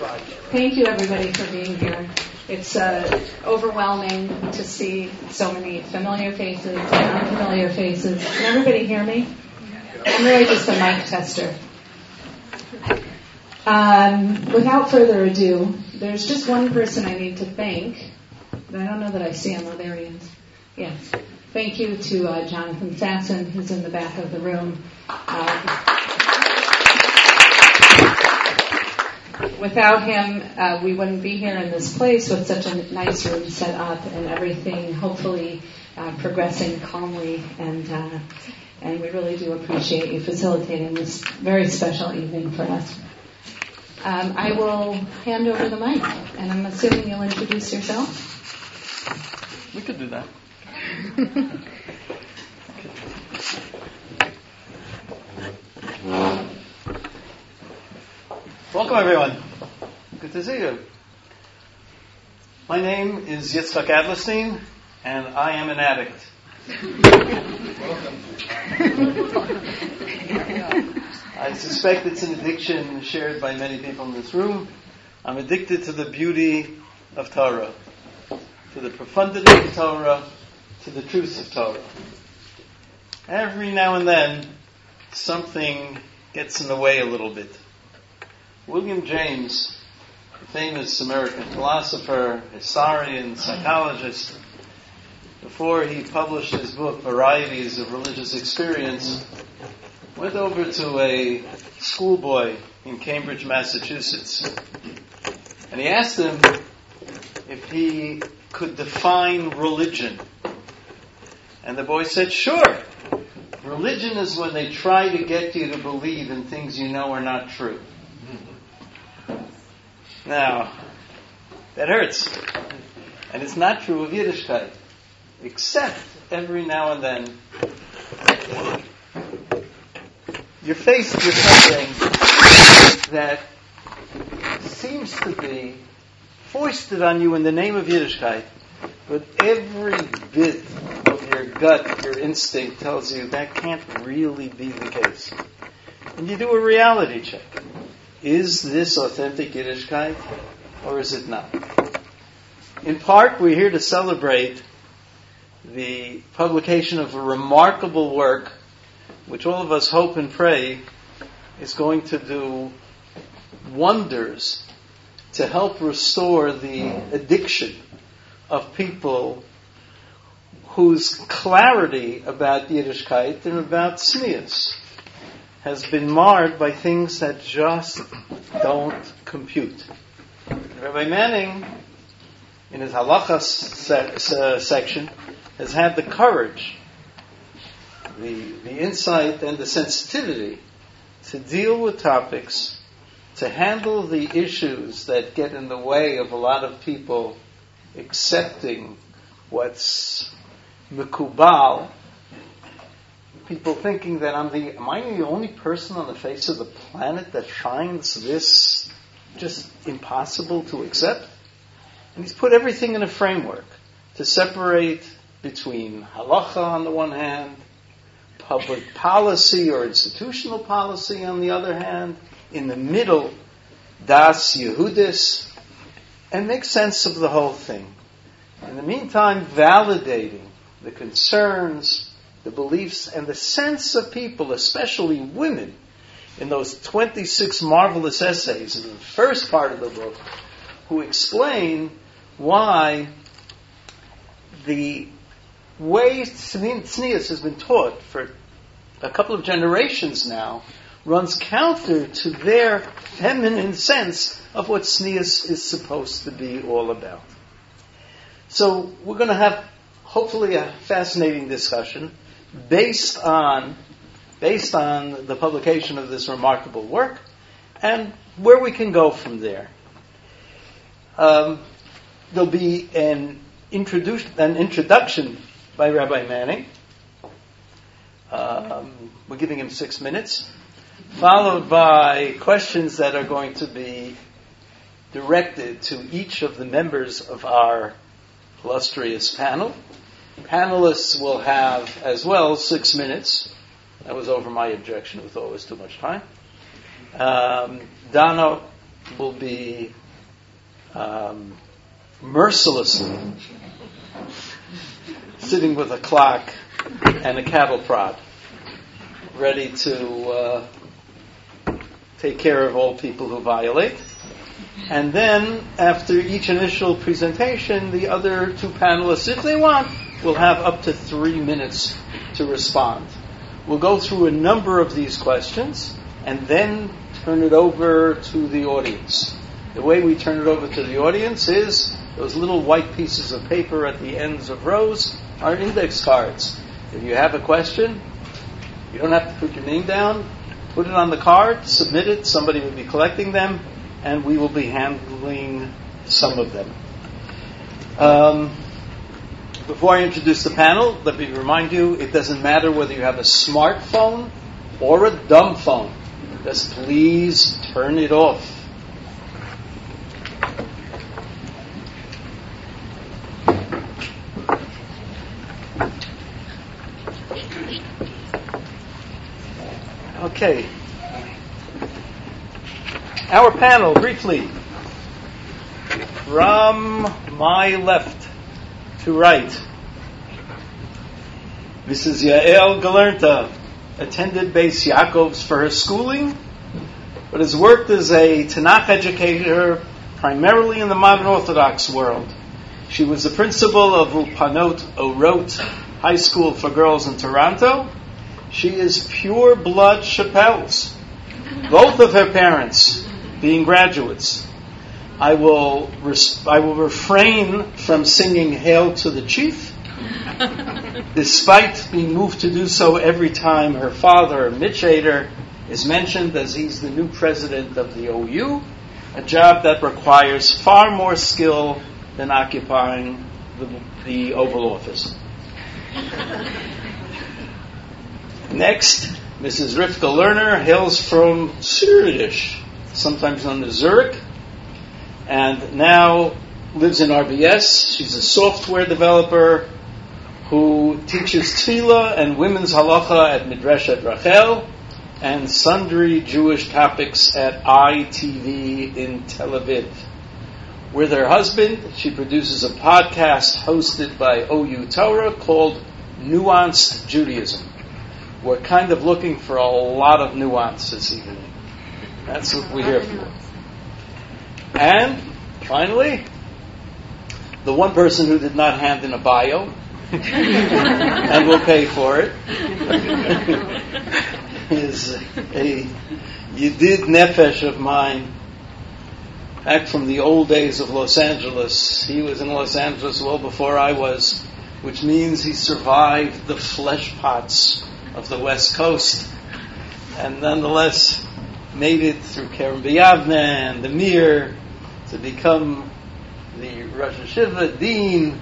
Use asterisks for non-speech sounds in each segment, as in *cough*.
Thank you, everybody, for being here. It's uh, overwhelming to see so many familiar faces and unfamiliar faces. Can everybody hear me? I'm really just a mic tester. Um, without further ado, there's just one person I need to thank. I don't know that I see him. Oh, there he is. Yes. Thank you to uh, Jonathan Sasson, who's in the back of the room. Uh, without him, uh, we wouldn't be here in this place with such a nice room set up and everything, hopefully uh, progressing calmly. And uh, and we really do appreciate you facilitating this very special evening for us. Um, I will hand over the mic, and I'm assuming you'll introduce yourself. We could do that. *laughs* Welcome, everyone. Good to see you. My name is Yitzhak Adlerstein, and I am an addict. Welcome. *laughs* I suspect it's an addiction shared by many people in this room. I'm addicted to the beauty of Torah, to the profundity of Torah, to the truth of Torah. Every now and then, something gets in the way a little bit. William James, the famous American philosopher, historian, psychologist, before he published his book, Varieties of Religious Experience, went over to a schoolboy in Cambridge, Massachusetts, and he asked him if he could define religion. And the boy said, sure. Religion is when they try to get you to believe in things you know are not true. Now, that hurts. And it's not true of Yiddishkeit. Except every now and then, you're faced with something that seems to be foisted on you in the name of Yiddishkeit, but every bit of your gut, your instinct tells you that can't really be the case. And you do a reality check. Is this authentic Yiddishkeit or is it not? In part, we're here to celebrate the publication of a remarkable work which all of us hope and pray is going to do wonders to help restore the addiction of people whose clarity about Yiddishkeit and about tznius has been marred by things that just don't compute. Rabbi Manning, in his halacha se- section, has had the courage the, the insight and the sensitivity to deal with topics, to handle the issues that get in the way of a lot of people accepting what's mikubal, people thinking that I'm the, am I the only person on the face of the planet that finds this just impossible to accept? And he's put everything in a framework to separate between halacha on the one hand public policy or institutional policy, on the other hand, in the middle, Das Yehudis, and make sense of the whole thing. In the meantime, validating the concerns, the beliefs, and the sense of people, especially women, in those 26 marvelous essays in the first part of the book, who explain why the way tznius has been taught for a couple of generations now runs counter to their feminine sense of what tznius is supposed to be all about. So we're going to have hopefully a fascinating discussion based on based on the publication of this remarkable work and where we can go from there. Um, there'll be an, introdu- an introduction by Rabbi Manning. Um, we're giving him six minutes, followed by questions that are going to be directed to each of the members of our illustrious panel. Panelists will have as well six minutes. That was over my objection. We thought it was too much time. Um, will be um, mercilessly sitting with a clock and a cattle prod, ready to uh, take care of all people who violate. And then, after each initial presentation, the other two panelists, if they want, will have up to three minutes to respond. We'll go through a number of these questions and then turn it over to the audience. The way we turn it over to the audience is those little white pieces of paper at the ends of rows are index cards. If you have a question, you don't have to put your name down. Put it on the card, submit it, somebody will be collecting them, and we will be handling some of them. Um, before I introduce the panel, let me remind you it doesn't matter whether you have a smartphone or a dumb phone. Just please turn it off. Okay. Our panel, briefly. From my left to right. Mrs. Yael Galernta attended Beis Yaakov's for her schooling, but has worked as a Tanakh educator primarily in the modern Orthodox world. She was the principal of Ulpanot Orot High School for Girls in Toronto she is pure blood Shapell's. Both of her parents being graduates. I will, res- I will refrain from singing Hail to the Chief, *laughs* despite being moved to do so every time her father, Mitch Aeder, is mentioned as he's the new president of the OU, a job that requires far more skill than occupying the, the Oval Office. *laughs* Next, Mrs. Rivka Lerner hails from Zurich, sometimes known as Zurich, and now lives in RBS. She's a software developer who teaches tefillah and women's halacha at Midreshet Rachel and sundry Jewish topics at ITV in Tel Aviv. With her husband, she produces a podcast hosted by OU Torah called Nuanced Judaism we're kind of looking for a lot of nuance this evening. That's what we're here for. And finally, the one person who did not hand in a bio *laughs* and will pay for it *laughs* is a Yedid Nefesh of mine back from the old days of Los Angeles. He was in Los Angeles well before I was, which means he survived the flesh pots of the West Coast, and nonetheless made it through Kerem B'Yavneh and the Mir to become the Rosh Yeshiva Dean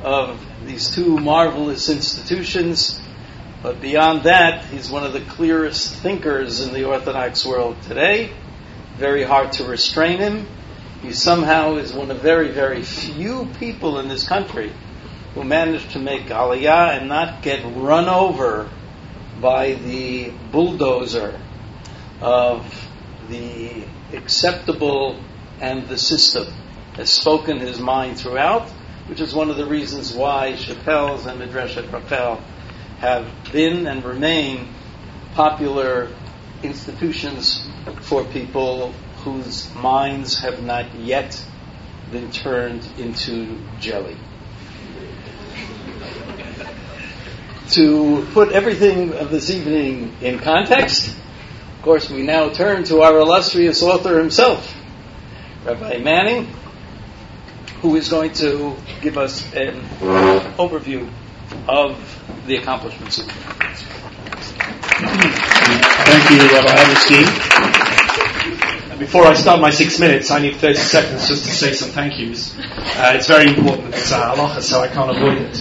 of these two marvelous institutions. But beyond that, he's one of the clearest thinkers in the Orthodox world today. Very hard to restrain him. He somehow is one of very, very few people in this country who managed to make Aliyah and not get run over by the bulldozer of the acceptable and the system, has spoken his mind throughout, which is one of the reasons why Shapell's and Midreshet Rachel have been and remain popular institutions for people whose minds have not yet been turned into jelly. to put everything of this evening in context, course, we now turn to our illustrious author himself, Rabbi Manning, who is going to give us an overview of the accomplishments. Of thank you, Rabbi Adlerstein. Before I start my six minutes, I need 30 seconds just to say some thank yous. Uh, it's very important. That it's uh, halacha, so I can't avoid it.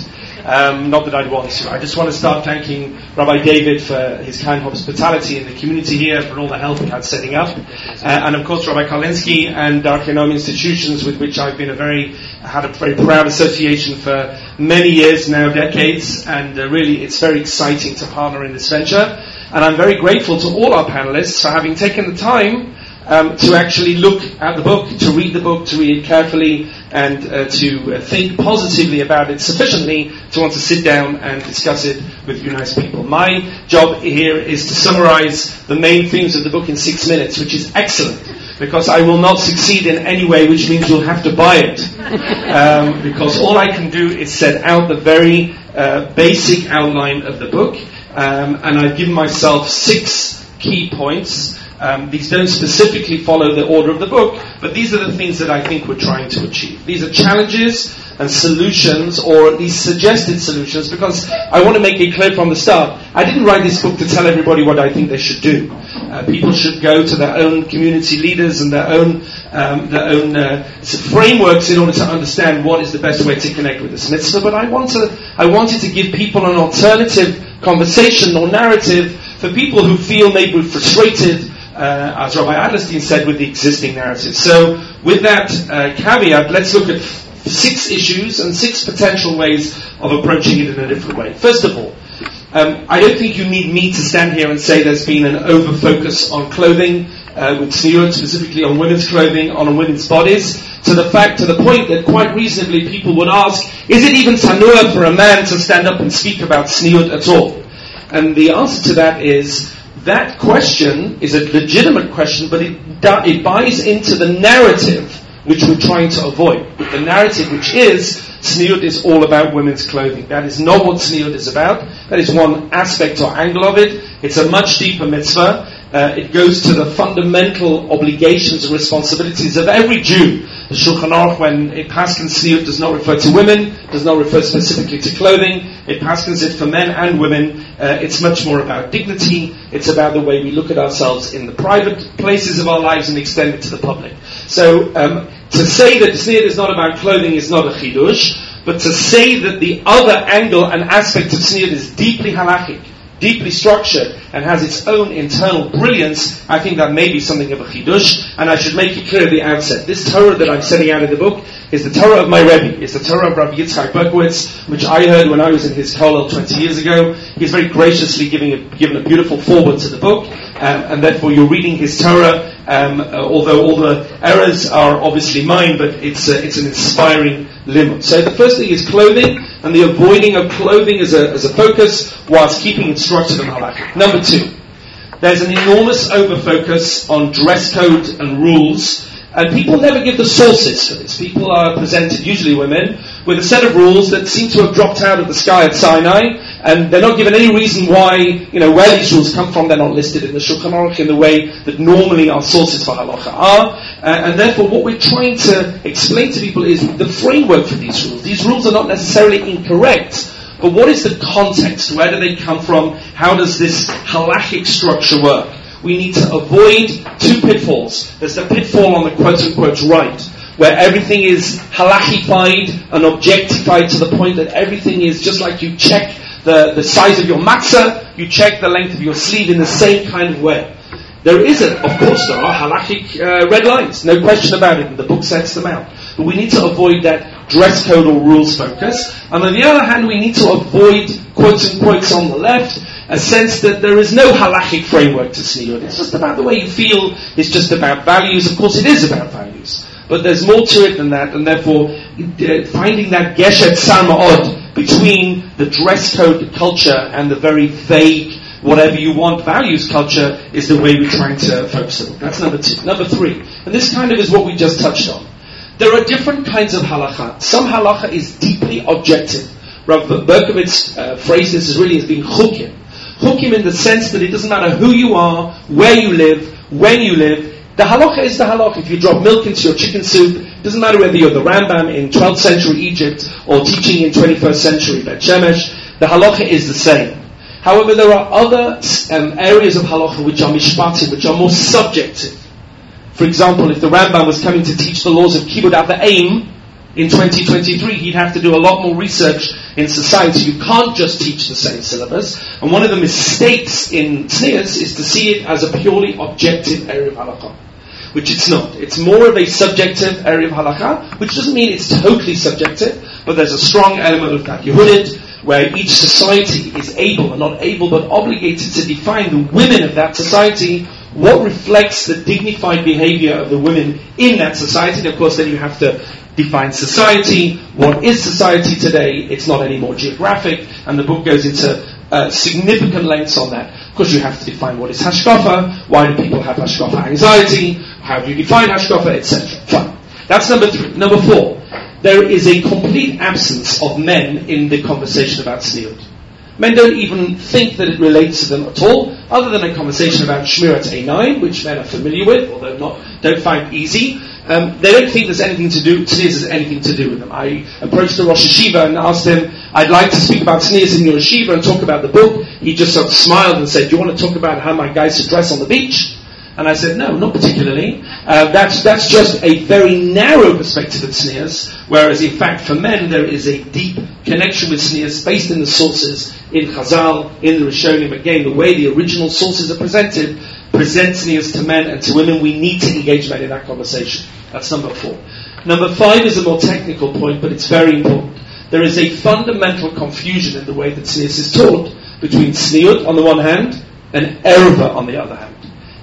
Um, not that I'd want to. I just want to start thanking Rabbi David for his kind hospitality in the community here, for all the help he had setting up, uh, and of course Rabbi Karlinsky and Darche Noam institutions with which I've been a very had a very proud association for many years now, decades, and uh, really it's very exciting to partner in this venture. And I'm very grateful to all our panelists for having taken the time um, to actually look at the book, to read the book, to read it carefully, and uh, to uh, think positively about it sufficiently to want to sit down and discuss it with you nice people. My job here is to summarize the main themes of the book in six minutes, which is excellent because I will not succeed in any way, which means you'll have to buy it. *laughs* Um, because all I can do is set out the very uh, basic outline of the book, um, and I've given myself six key points um, these don't specifically follow the order of the book, but these are the things that I think we're trying to achieve. These are challenges and solutions, or at least suggested solutions, because I want to make it clear from the start. I didn't write this book to tell everybody what I think they should do. Uh, people should go to their own community leaders and their own um, their own uh, frameworks in order to understand what is the best way to connect with this mitzvah. But I want to I wanted to give people an alternative conversation or narrative for people who feel maybe frustrated uh, as Rabbi Adlerstein said, with the existing narrative. So, with that uh, caveat, let's look at six issues and six potential ways of approaching it in a different way. First of all, um, I don't think you need me to stand here and say there's been an over focus on clothing, uh, with tzniut, specifically on women's clothing, on women's bodies, to the fact, to the point that quite reasonably people would ask, is it even tzanua for a man to stand up and speak about tzniut at all? And the answer to that is, that question is a legitimate question, but it, it buys into the narrative which we're trying to avoid. The narrative which is Tzniut is all about women's clothing. That is not what Tzniut is about. That is one aspect or angle of it. It's a much deeper mitzvah. Uh, it goes to the fundamental obligations and responsibilities of every Jew. The Shulchan Aruch, when it paskins tzniut, does not refer to women, does not refer specifically to clothing. It paskins it for men and women. Uh, it's much more about dignity. It's about the way we look at ourselves in the private places of our lives and extend it to the public. So um, to say that tzniut is not about clothing is not a chidush, but to say that the other angle and aspect of tzniut is deeply halachic deeply structured and has its own internal brilliance, I think that may be something of a chidush. And I should make it clear at the outset: this Torah that I'm setting out in the book is the Torah of my Rebbe. It's the Torah of Rabbi Yitzchak Berkowitz, which I heard when I was in his kollel 20 years ago. He's very graciously giving a, given a beautiful foreword to the book, um, and therefore you're reading his Torah. Um, uh, although all the errors are obviously mine, but it's uh, it's an inspiring limit. So the first thing is clothing, and the avoiding of clothing as a as a focus, whilst keeping it structured and halakhic. Number two, there's an enormous overfocus on dress code and rules and people never give the sources for this. People are presented, usually women, with a set of rules that seem to have dropped out of the sky at Sinai, and they're not given any reason why, you know, where these rules come from. They're not listed in the Shulchan Aruch in the way that normally our sources for halacha are. Uh, and therefore, what we're trying to explain to people is the framework for these rules. These rules are not necessarily incorrect, but what is the context? Where do they come from? How does this halachic structure work? we need to avoid two pitfalls. There's the pitfall on the quote unquote right, where everything is halachified and objectified to the point that everything is just like you check the, the size of your matzah, you check the length of your sleeve in the same kind of way. There is a, of course, there are halachic uh, red lines, no question about it, and the book sets them out. But we need to avoid that dress code or rules focus. And on the other hand, we need to avoid quotes and quotes on the left a sense that there is no halachic framework to tzniut. It's just about the way you feel. It's just about values. Of course, it is about values. But there's more to it than that, and therefore, uh, finding that geshet sarmaod between the dress code culture and the very vague, whatever you want values culture is the way we're trying to focus on. That's number two. Number three, and this kind of is what we just touched on. There are different kinds of halacha. Some halacha is deeply objective. Rav Berkowitz uh, phrased this as really as being chukim. Hukim in the sense that it doesn't matter who you are, where you live, when you live. The halacha is the halacha. If you drop milk into your chicken soup, doesn't matter whether you're the Rambam in 12th century Egypt or teaching in 21st century Bet Shemesh, the halacha is the same. However, there are other um, areas of halacha which are mishpatim, which are more subjective. For example, if the Rambam was coming to teach the laws of kibbud the aim in 2023, he'd have to do a lot more research in society, you can't just teach the same syllabus. And one of the mistakes in tznius is to see it as a purely objective area of halakha. Which it's not. It's more of a subjective area of halakha, which doesn't mean it's totally subjective, but there's a strong element of dat yehudit, where each society is able, and not able, but obligated to define the women of that society what reflects the dignified behavior of the women in that society. And of course, then you have to define society. What is society today? It's not any more geographic, and the book goes into uh, significant lengths on that. Of course, you have to define what is hashkafa, why do people have hashkafa anxiety, how do you define hashkafa, etc. That's number three. Number four, there is a complete absence of men in the conversation about tzniut. Men don't even think that it relates to them at all, other than a conversation about Shmirat Einayim, which men are familiar with, although not, don't find easy. Um, they don't think there's anything to do, tznius has anything to do with them. I approached the Rosh Yeshiva and asked him, I'd like to speak about tznius in your yeshiva and talk about the book. He just sort of smiled and said, do you want to talk about how my guys should dress on the beach? And I said, no, not particularly. Uh, that's, that's just a very narrow perspective of tznius, whereas in fact for men there is a deep connection with tznius based in the sources in Chazal, in the Rishonim. Again, the way the original sources are presented presents tznius to men and to women. We need to engage men in that conversation. That's number four. Number five is a more technical point, but it's very important. There is a fundamental confusion in the way that tznius is taught between tzniut on the one hand and erva on the other hand.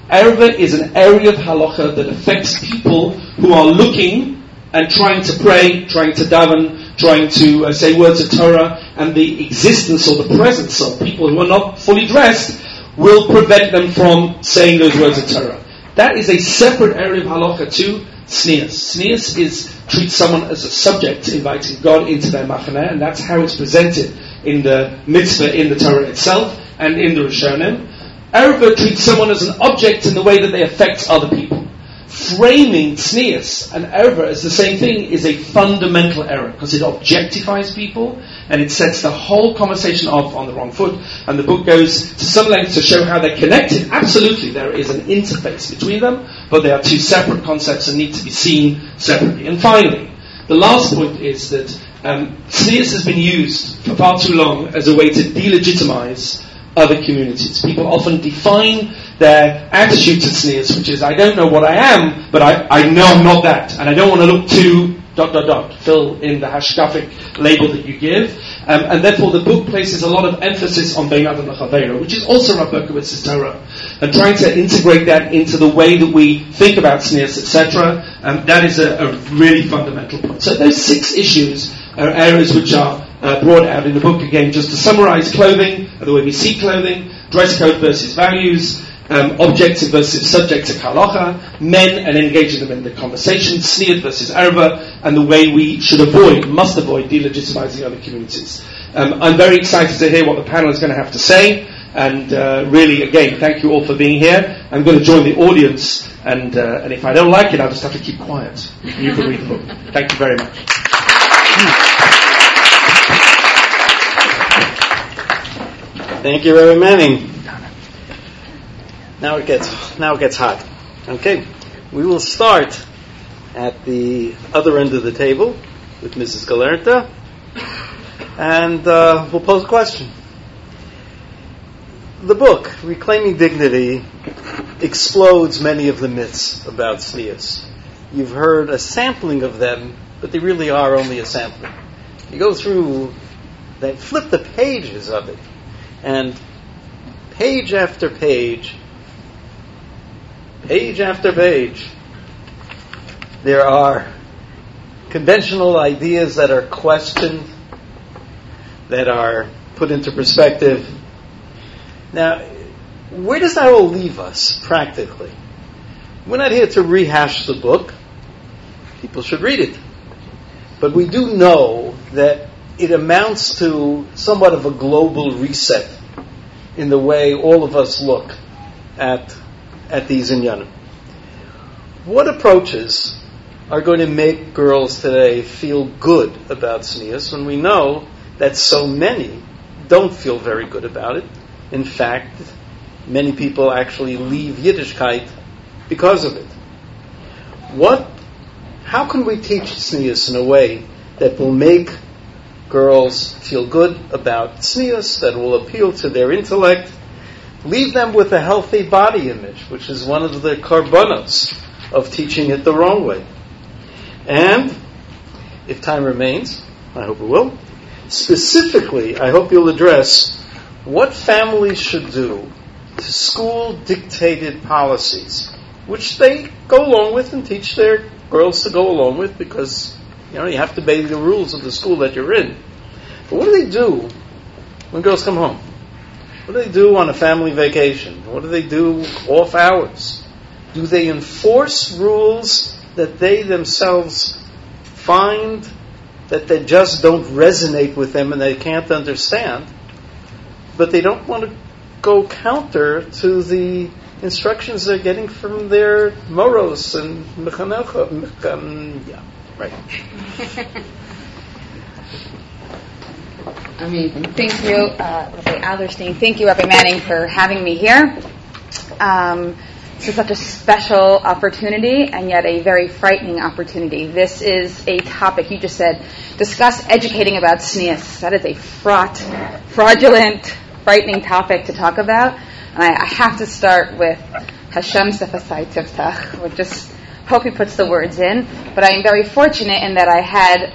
Erva is an area of halacha that affects people who are looking and trying to pray, trying to daven, trying to uh, say words of Torah, and the existence or the presence of people who are not fully dressed will prevent them from saying those words of Torah. That is a separate area of halacha to tznius. Tznius is treat someone as a subject, inviting God into their machaneh, and that's how it's presented in the mitzvah in the Torah itself and in the Rishonim. Erva treats someone as an object in the way that they affect other people. Framing tznius and erva as the same thing is a fundamental error because it objectifies people and it sets the whole conversation off on the wrong foot. And the book goes to some length to show how they're connected. Absolutely, there is an interface between them, but they are two separate concepts and need to be seen separately. And finally, the last point is that um, has been used for far too long as a way to delegitimize other communities. People often define their attitude to tznius, which is, I don't know what I am, but I, I know I'm not that, and I don't want to look too dot dot dot, fill in the hashkafic label that you give. Um, and therefore the book places a lot of emphasis on Bein Adam Chavera, which is also Rav Berkowitz's Torah, and trying to integrate that into the way that we think about tznius, etc. Um, that is a, a, really fundamental point. So those six issues are areas which are uh, brought out in the book again, just to summarize clothing, the way we see clothing, dress code versus values, um, objective versus subjective halacha, men and engaging them in the conversation, tzniut versus erva, and the way we should avoid, must avoid delegitimizing other communities. Um, I'm very excited to hear what the panel is going to have to say, and uh, really, again, thank you all for being here. I'm going to join the audience, and, uh, and if I don't like it, I'll just have to keep quiet. You can read the book. Thank you very much. Thank you, Rabbi Manning. Now it gets now it gets hot. Okay, we will start at the other end of the table with Mrs. Galerta, and uh, we'll pose a question. The book, Reclaiming Dignity, explodes many of the myths about tznius. You've heard a sampling of them, but they really are only a sampling. You go through, they flip the pages of it, and page after page, page after page, there are conventional ideas that are questioned, that are put into perspective. Now, where does that all leave us practically? We're not here to rehash the book. People should read it. But we do know that it amounts to somewhat of a global reset in the way all of us look at, at these inyanim. What approaches are going to make girls today feel good about tznius when we know that so many don't feel very good about it? In fact, many people actually leave Yiddishkeit because of it. What, how can we teach tznius in a way that will make girls feel good about tznius, that will appeal to their intellect. Leave them with a healthy body image, which is one of the karbonos of teaching it the wrong way. And, if time remains, I hope it will, specifically, I hope you'll address what families should do to school dictated policies, which they go along with and teach their girls to go along with because you know you have to obey the rules of the school that you're in. But what do they do when girls come home? What do they do on a family vacation? What do they do off hours? Do they enforce rules that they themselves find that they just don't resonate with them and they can't understand? But they don't want to go counter to the instructions they're getting from their moros and mechanecha. Yeah, right. *laughs* Amazing. Thank you, uh, Rabbi Adlerstein. Thank you, Rabbi Manning, for having me here. Um, this is such a special opportunity and yet a very frightening opportunity. This is a topic, you just said, discuss educating about tznius. That is a fraught, fraudulent, frightening topic to talk about. And I, I have to start with Hashem Sefasai Tiftach. We just hope he puts the words in. But I am very fortunate in that I had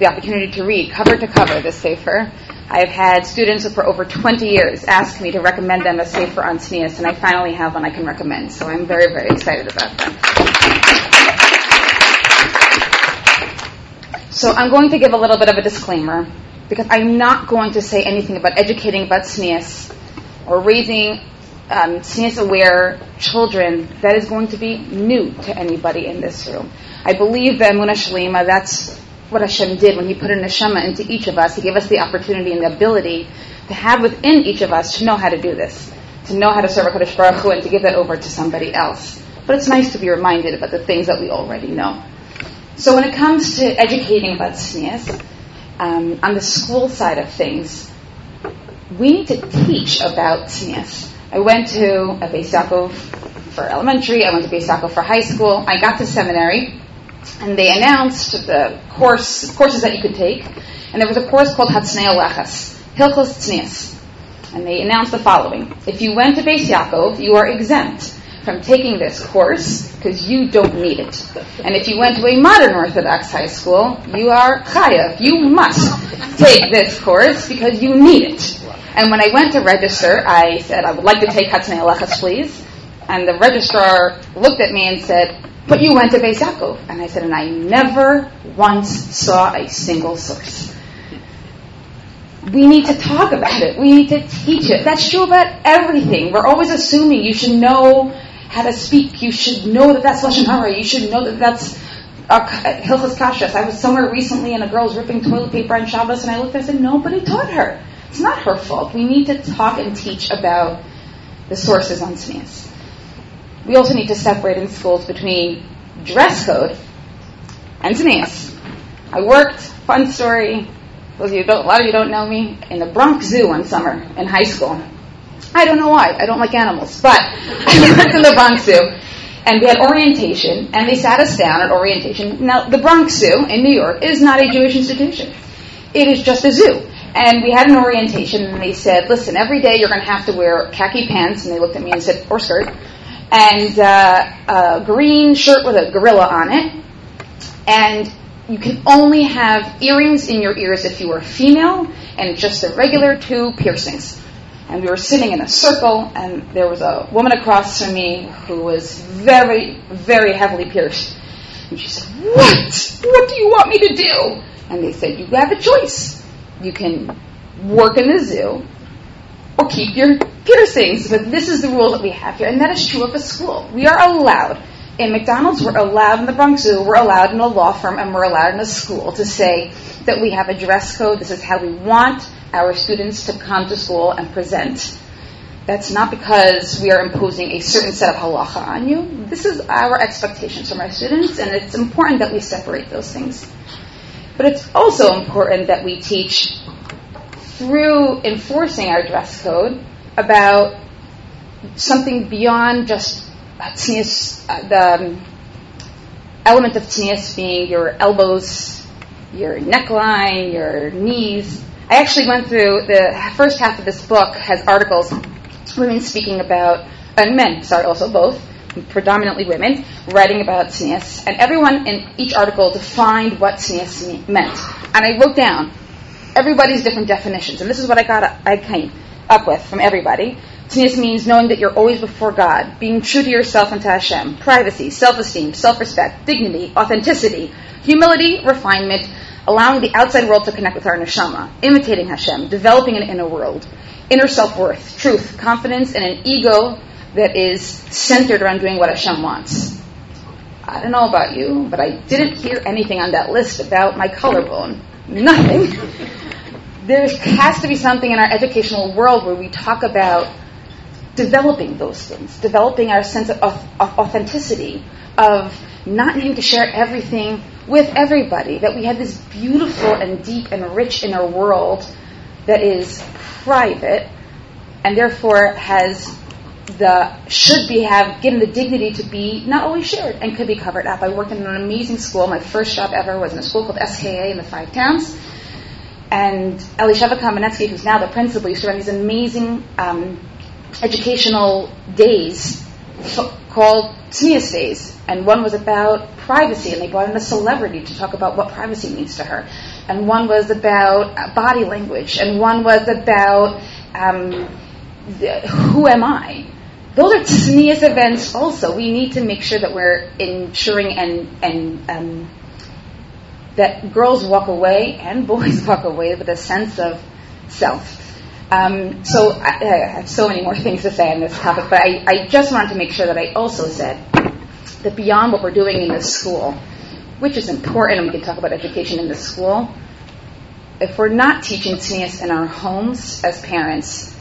the opportunity to read cover to cover this sefer. I've had students for over 20 years ask me to recommend them a sefer on tznius, and I finally have one I can recommend. So I'm very, very excited about that. So I'm going to give a little bit of a disclaimer because I'm not going to say anything about educating about tznius or raising um, aware children that is going to be new to anybody in this room. I believe that Muna Shalima, that's what Hashem did when He put a neshama into each of us. He gave us the opportunity and the ability to have within each of us to know how to do this, to know how to serve HaKadosh Baruch Hu and to give that over to somebody else. But it's nice to be reminded about the things that we already know. So when it comes to educating about tznius, um, on the school side of things, we need to teach about tznius. I went to a Beis Yaakov for elementary, I went to Beis Yaakov for high school, I got to seminary, and they announced the course courses that you could take, and there was a course called Hatznei Lechas, Hilchos Tznius. And they announced the following. If you went to Beis Yaakov, you are exempt from taking this course because you don't need it. And if you went to a modern Orthodox high school, you are chayav. You must take this course because you need it. And when I went to register, I said, I would like to take Hatznei Lechas, please. And the registrar looked at me and said, but you went to Beis Yaakov. And I said, and I never once saw a single source. We need to talk about it. We need to teach it. That's true about everything. We're always assuming you should know how to speak. You should know that that's Lashon Hara. You should know that that's uh, Hilchas Kashrus. I was somewhere recently and a girl was ripping toilet paper on Shabbos and I looked and I said, nobody taught her. It's not her fault. We need to talk and teach about the sources on tznius we also need to separate in schools between dress code and tznius. I worked, fun story, those you don't, a lot of you don't know me, in the Bronx Zoo one summer in high school. I don't know why. I don't like animals, but *laughs* I worked in the Bronx Zoo. And we had orientation, and they sat us down at orientation. Now, the Bronx Zoo in New York is not a Jewish institution. It is just a zoo. And we had an orientation, and they said, listen, every day you're going to have to wear khaki pants. And they looked at me and said, or skirt and uh, a green shirt with a gorilla on it. And you can only have earrings in your ears if you are female, and just the regular two piercings. And we were sitting in a circle, and there was a woman across from me who was very, very heavily pierced. And she said, What? What do you want me to do? And they said, You have a choice. You can work in the zoo, or keep your piercings. But this is the rule that we have here, and that is true of a school. We are allowed in McDonald's, we're allowed in the Bronx Zoo, we're allowed in a law firm, and we're allowed in a school to say that we have a dress code. This is how we want our students to come to school and present. That's not because we are imposing a certain set of halacha on you. This is our expectations from our students, and it's important that we separate those things. But it's also important that we teach through enforcing our dress code about something beyond just uh, the um, element of tznius being your elbows, your neckline, your knees. I actually went through the first half of this book has articles, women speaking about, and men, sorry, also both, predominantly women, writing about tznius, and everyone in each article defined what tznius meant. And I wrote down everybody's different definitions, and this is what I got I came up with from everybody. Tznius means knowing that you're always before God, being true to yourself and to Hashem, privacy, self-esteem, self-respect, dignity, authenticity, humility, refinement, allowing the outside world to connect with our neshama, imitating Hashem, developing an inner world, inner self-worth, truth, confidence, and an ego that is centered around doing what Hashem wants. I don't know about you, but I didn't hear anything on that list about my collarbone. Nothing. there has to be something in our educational world where we talk about developing those things, developing our sense of, of authenticity, of not needing to share everything with everybody, that we have this beautiful and deep and rich inner world that is private and therefore has the should be have given the dignity to be not always shared and could be covered up. I worked in an amazing school. My first job ever was in a school called SKA in the Five Towns. And Elisheva Kamenetsky, who's now the principal, used to run these amazing um, educational days called Tznius Days. And one was about privacy, and they brought in a celebrity to talk about what privacy means to her. And one was about uh, body language, and one was about um, the, who am I? Those are tznius events also. We need to make sure that we're ensuring and, and um, that girls walk away and *laughs* boys walk away with a sense of self. Um, so I, I, have so many more things to say on this topic, but I, I just wanted to make sure that I also said that beyond what we're doing in the school, which is important, and we can talk about education in the school, if we're not teaching tznius in our homes as parents,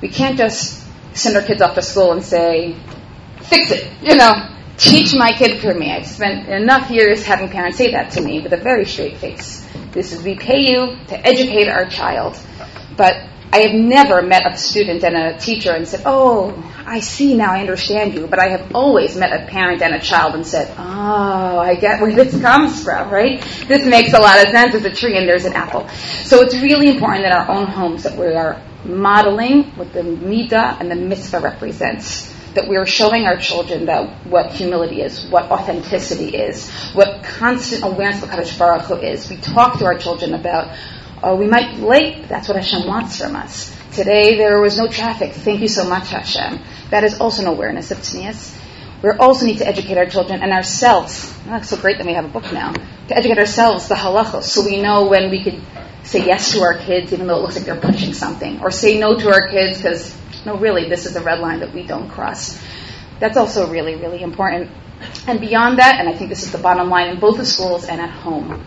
we can't just send our kids off to school and say, fix it, you know, teach my kid for me. I've spent enough years having parents say that to me with a very straight face. This is, we pay you to educate our child. But I have never met a student and a teacher and said, oh, I see now, I understand you. But I have always met a parent and a child and said, oh, I get where this comes from, right? This makes a lot of sense. There's a tree and there's an apple. So it's really important in our own homes that we are modeling what the midah and the mitzvah represents. That we are showing our children that what humility is, what authenticity is, what constant awareness of Kadosh Baruch Hu is. We talk to our children about, oh, we might be late. That's what Hashem wants from us. Today there was no traffic. Thank you so much, Hashem. That is also an awareness of tznius. We also need to educate our children and ourselves. It's so great that we have a book now. To educate ourselves, the halachos, so we know when we could say yes to our kids even though it looks like they're pushing something, or say no to our kids because, no, really, this is a red line that we don't cross. That's also really, really important. And beyond that, and I think this is the bottom line in both the schools and at home,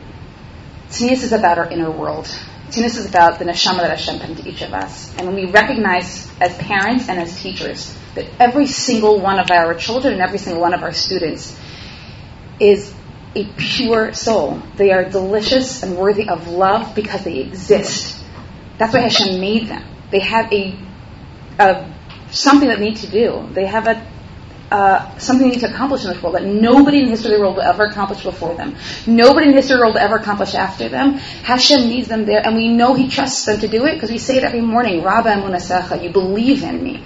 Tznius is about our inner world. Tznius is about the neshama that Hashem put into each of us. And when we recognize as parents and as teachers that every single one of our children and every single one of our students is a pure soul. They are delicious and worthy of love because they exist. That's why Hashem made them. They have a, a something that they need to do. They have a uh, something they need to accomplish in this world that nobody in the history of the world will ever accomplish before them. Nobody in the history of the world will ever accomplish after them. Hashem needs them there, and we know He trusts them to do it because we say it every morning. Rabba Munasacha, you believe in me.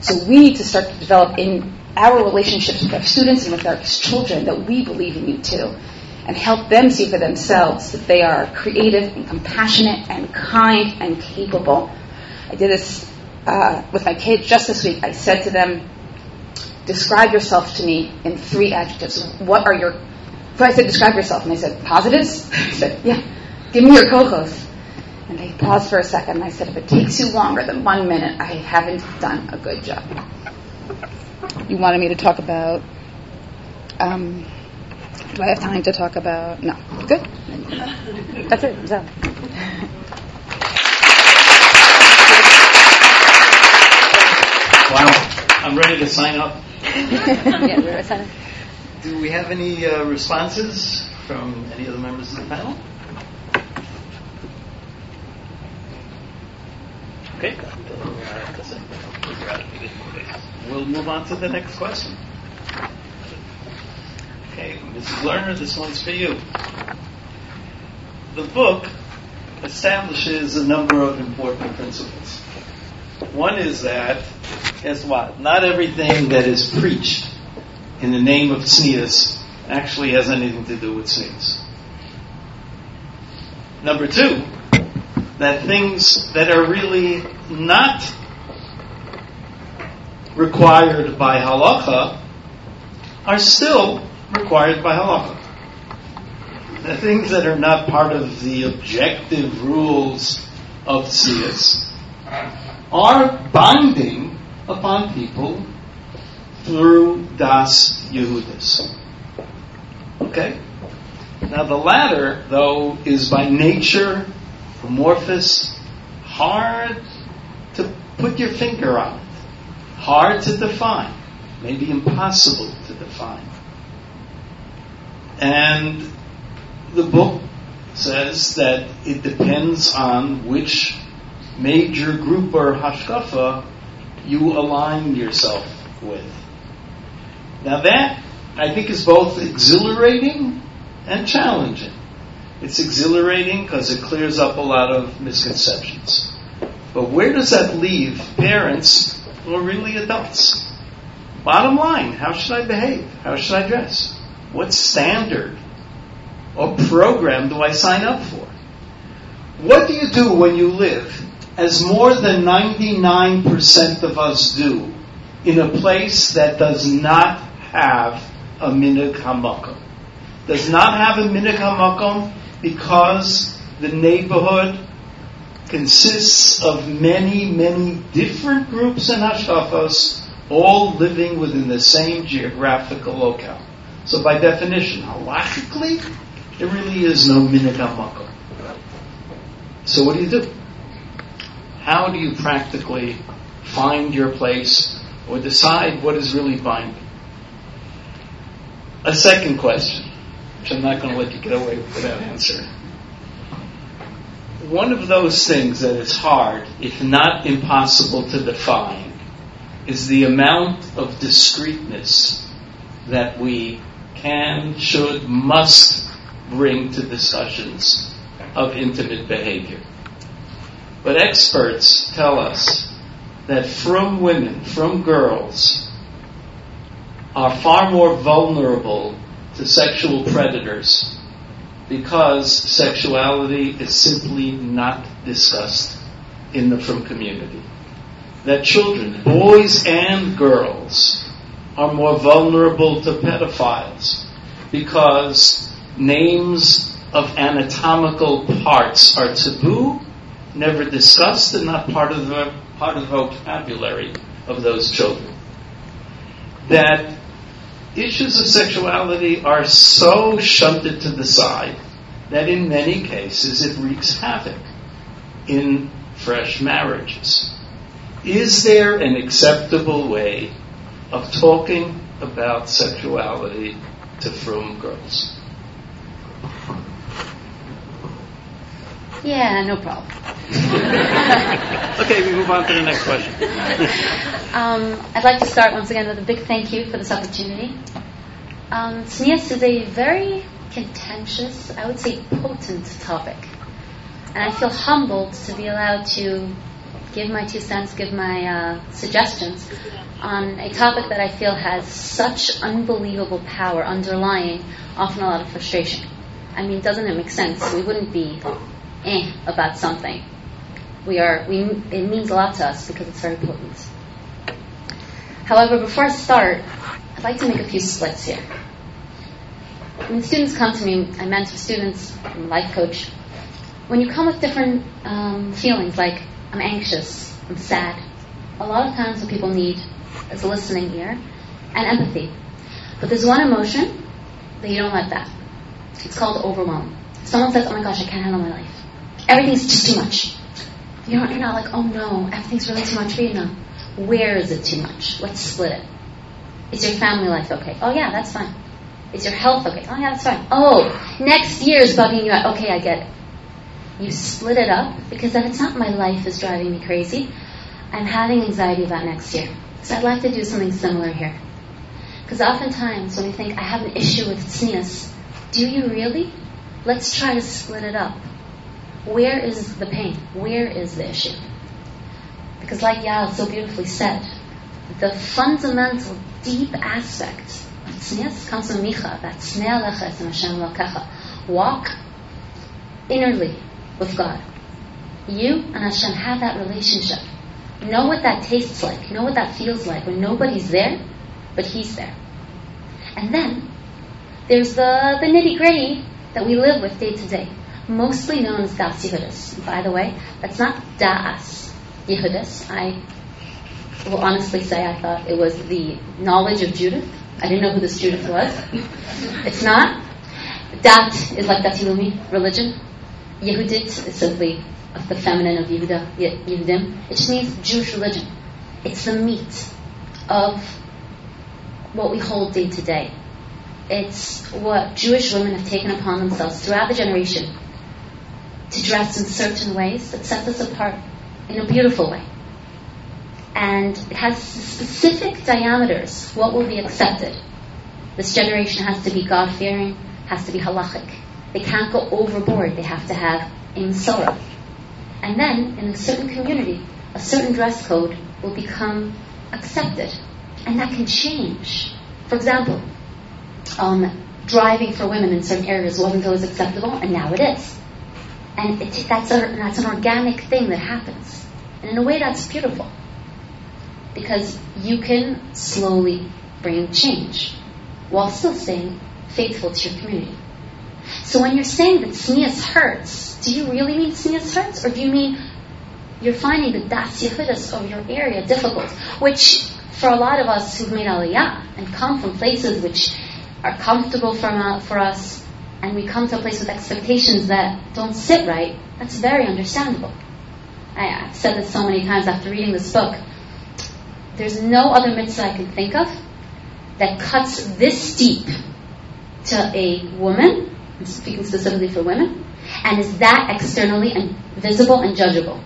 So we need to start to develop in our relationships with our students and with our children that we believe in you too. And help them see for themselves that they are creative and compassionate and kind and capable. I did this uh, with my kids just this week. I said to them, describe yourself to me in three adjectives. What are your, so I said, describe yourself. And they said, positives? *laughs* I said, yeah, give me your co-host. And they paused for a second and I said, if it takes you longer than one minute, I haven't done a good job you wanted me to talk about. Um, do I have time to talk about? No. Good. That's it. So. Wow. I'm ready to sign up. yeah, we're signing. Do we have any uh, responses from any of the members of the panel? Okay. We'll move on to the next question. Okay, Mrs. Lerner, this one's for you. The book establishes a number of important principles. One is that, guess what? Not everything that is preached in the name of tznius actually has anything to do with tznius. Number two, that things that are really not required by halacha are still required by halacha. The things that are not part of the objective rules of tznius are binding upon people through das Yehudis. Okay? Now the latter, though, is by nature amorphous, hard to put your finger on hard to define, maybe impossible to define. And the book says that it depends on which major group or hashkafa you align yourself with. Now that, I think, is both exhilarating and challenging. It's exhilarating because it clears up a lot of misconceptions. But where does that leave parents or really adults? Bottom line, how should I behave? How should I dress? What standard or program do I sign up for? What do you do when you live, as more than 99% of us do, in a place that does not have a minhag hamakom? Does not have a minhag hamakom because the neighborhood consists of many, many different groups and hashkafos, all living within the same geographical locale. So by definition, halachically, there really is no minhag. So what do you do? How do you practically find your place or decide what is really binding? A second question, which I'm not going to let you get away without answering. One of those things that is hard, if not impossible to define, is the amount of discreteness that we can, should, must bring to discussions of intimate behavior. But experts tell us that frum women, frum girls, are far more vulnerable to sexual predators because sexuality is simply not discussed in the frum community. That children, boys and girls, are more vulnerable to pedophiles because names of anatomical parts are taboo, never discussed, and not part of the part of the vocabulary of those children. That issues of sexuality are so shunted to the side that in many cases it wreaks havoc in fresh marriages. Is there an acceptable way of talking about sexuality to frum girls? Yeah, no problem. *laughs* okay, we move on to the next question. *laughs* um, I'd like to start once again with a big thank you for this opportunity. Um, tznius is a very contentious, I would say potent topic. And I feel humbled to be allowed to give my two cents, give my uh, suggestions on a topic that I feel has such unbelievable power underlying often a lot of frustration. I mean, doesn't it make sense? We wouldn't be eh about something. We are, we, it means a lot to us because it's very potent. However, before I start, I'd like to make a few splits here. When students come to me, I mentor students, I'm a life coach. When you come with different um, feelings, like I'm anxious, I'm sad, a lot of times what people need is a listening ear and empathy. But there's one emotion that you don't let that. It's called overwhelm. Someone says, oh my gosh, I can't handle my life. Everything's just too much. You're not, you're not like, oh no, everything's really too much for you. No. Where is it too much? Let's split it. Is your family life okay? Oh yeah, that's fine. Is your health okay? Oh yeah, that's fine. Oh, next year is bugging you out. Okay, I get it. You split it up because then it's not my life is driving me crazy. I'm having anxiety about next year. So I'd like to do something similar here. Because oftentimes when we think I have an issue with tznius, do you really? Let's try to split it up. Where is the pain? Where is the issue? Because, like Yael so beautifully said, the fundamental, deep aspect of tznius comes from Micha, that tznealecha and Hashem lokecha. Walk innerly with God. You and Hashem have that relationship. Know what that tastes like. Know what that feels like when nobody's there, but he's there. And then there's the, the nitty gritty that we live with day to day, mostly known as Das Yehudis. By the way, that's not Das Yehudis. I will honestly say I thought it was the knowledge of Judith. I didn't know who this Judith was. *laughs* it's not. Dat is like Dati Leumi, religion. Yehudit is simply the feminine of Yehuda, Yehudim. It just means Jewish religion. It's the meat of what we hold day to day. It's what Jewish women have taken upon themselves throughout the generation to dress in certain ways that sets us apart in a beautiful way. And it has specific diameters, what will be accepted. This generation has to be God fearing, has to be halachic. They can't go overboard, they have to have a. And then, in a certain community, a certain dress code will become accepted. And that can change. For example, um, driving for women in certain areas wasn't always acceptable, and now it is. And that's, a, that's an organic thing that happens. And in a way, that's beautiful. Because you can slowly bring change while still staying faithful to your community. So when you're saying that tznius hurts, do you really mean tznius hurts, or do you mean you're finding the das yehudis of your area difficult? Which, for a lot of us who've made aliyah and come from places which are comfortable for, uh, for us, and we come to a place with expectations that don't sit right, that's very understandable. I, have said this so many times after reading this book. There's no other mitzvah I can think of that cuts this deep to a woman, I'm speaking specifically for women, and is that externally and visible and judgeable.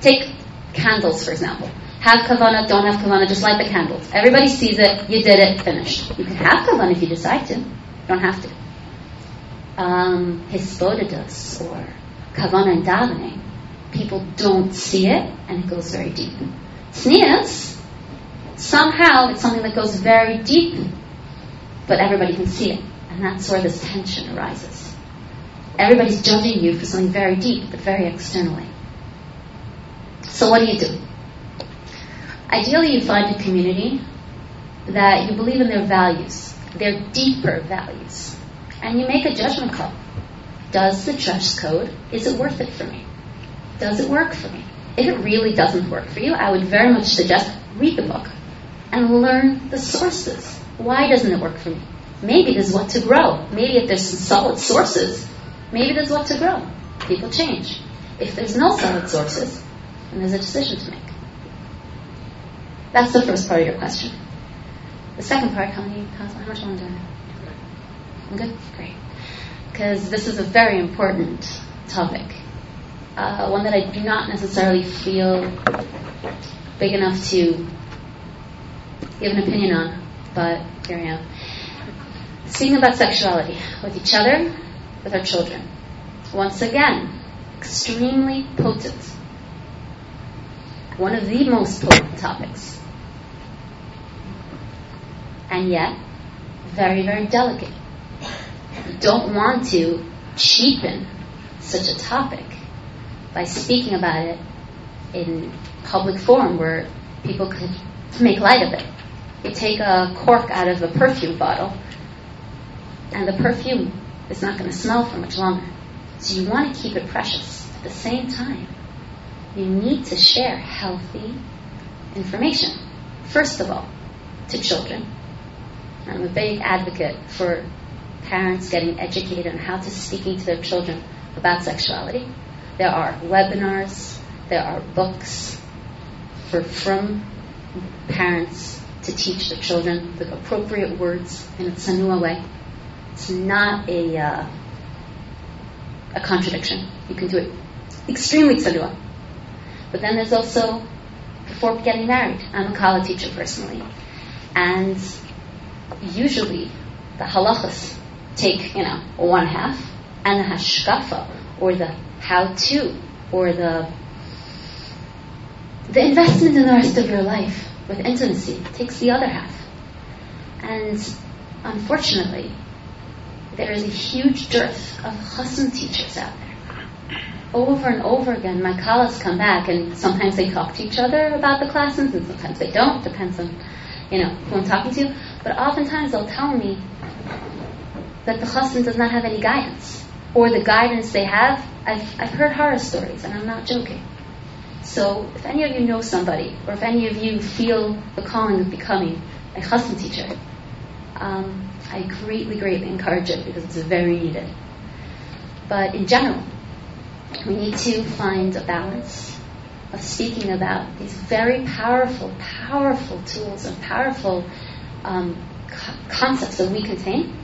Take candles, for example. Have kavana, don't have kavana, just light the candles. Everybody sees it, you did it, finished. You can have kavana if you decide to. You don't have to. Um, or kavana and davening, people don't see it, and it goes very deep. Tznius, somehow it's something that goes very deep, but everybody can see it. And that's where this tension arises. Everybody's judging you for something very deep, but very externally. So what do you do? Ideally, you find a community that you believe in their values, their deeper values, and you make a judgment call. Does the dress code, is it worth it for me? Does it work for me? If it really doesn't work for you, I would very much suggest read the book and learn the sources. Why doesn't it work for me? Maybe there's what to grow. Maybe if there's some solid sources, maybe there's what to grow. People change. If there's no solid sources, then there's a decision to make. That's the first part of your question. The second part, how many, how, much am I doing? Good? Great. Because this is a very important topic. Uh, one that I do not necessarily feel big enough to give an opinion on, but here I am. Speaking about sexuality with each other, with our children. Once again, extremely potent. One of the most potent topics and yet very, very delicate. Don't want to cheapen such a topic by speaking about it in public forum where people could make light of it. You take a cork out of a perfume bottle, and the perfume is not going to smell for much longer. So you want to keep it precious. At the same time, you need to share healthy information. First of all, to children, I'm a big advocate for parents getting educated on how to speaking to their children about sexuality. There are webinars, there are books for frum parents to teach their children the appropriate words in a tzanua way. It's not a uh, a contradiction. You can do it extremely tzanua. But then there's also before getting married. I'm a kallah teacher personally, and usually the halachas take, you know, one half, and the hashkafa, or the how-to, or the the investment in the rest of your life with intimacy takes the other half. And unfortunately, there is a huge dearth of chassan teachers out there. over and over again, my colleagues come back, and sometimes they talk to each other about the classes, and sometimes they don't. Depends on, you know, who I'm talking to. But oftentimes they'll tell me that the chassan does not have any guidance, or the guidance they have. I've I've heard horror stories, and I'm not joking. So if any of you know somebody, or if any of you feel the calling of becoming a chassan teacher, um, I greatly, greatly encourage it because it's very needed. But in general, we need to find a balance of speaking about these very powerful, powerful tools and powerful um, co- concepts that we contain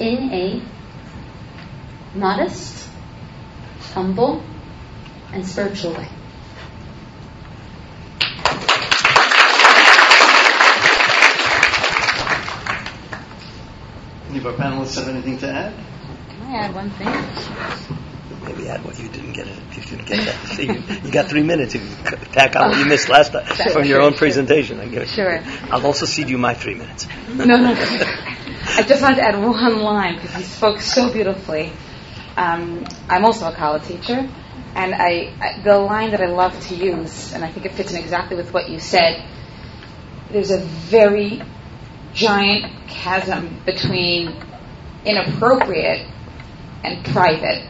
in a modest, humble, and spiritual way. Any of our panelists have anything to add? Can I add one thing? Maybe add what you didn't get. It. You didn't get that. you, you got three minutes. You can tack on what you missed last time from your own presentation. I give it. Sure. I'll also cede you my three minutes. No, no. *laughs* I just wanted to add one line because he spoke so beautifully. Um, I'm also a kallah teacher, and I, I the line that I love to use, and I think it fits in exactly with what you said. There's a very giant chasm between inappropriate and private.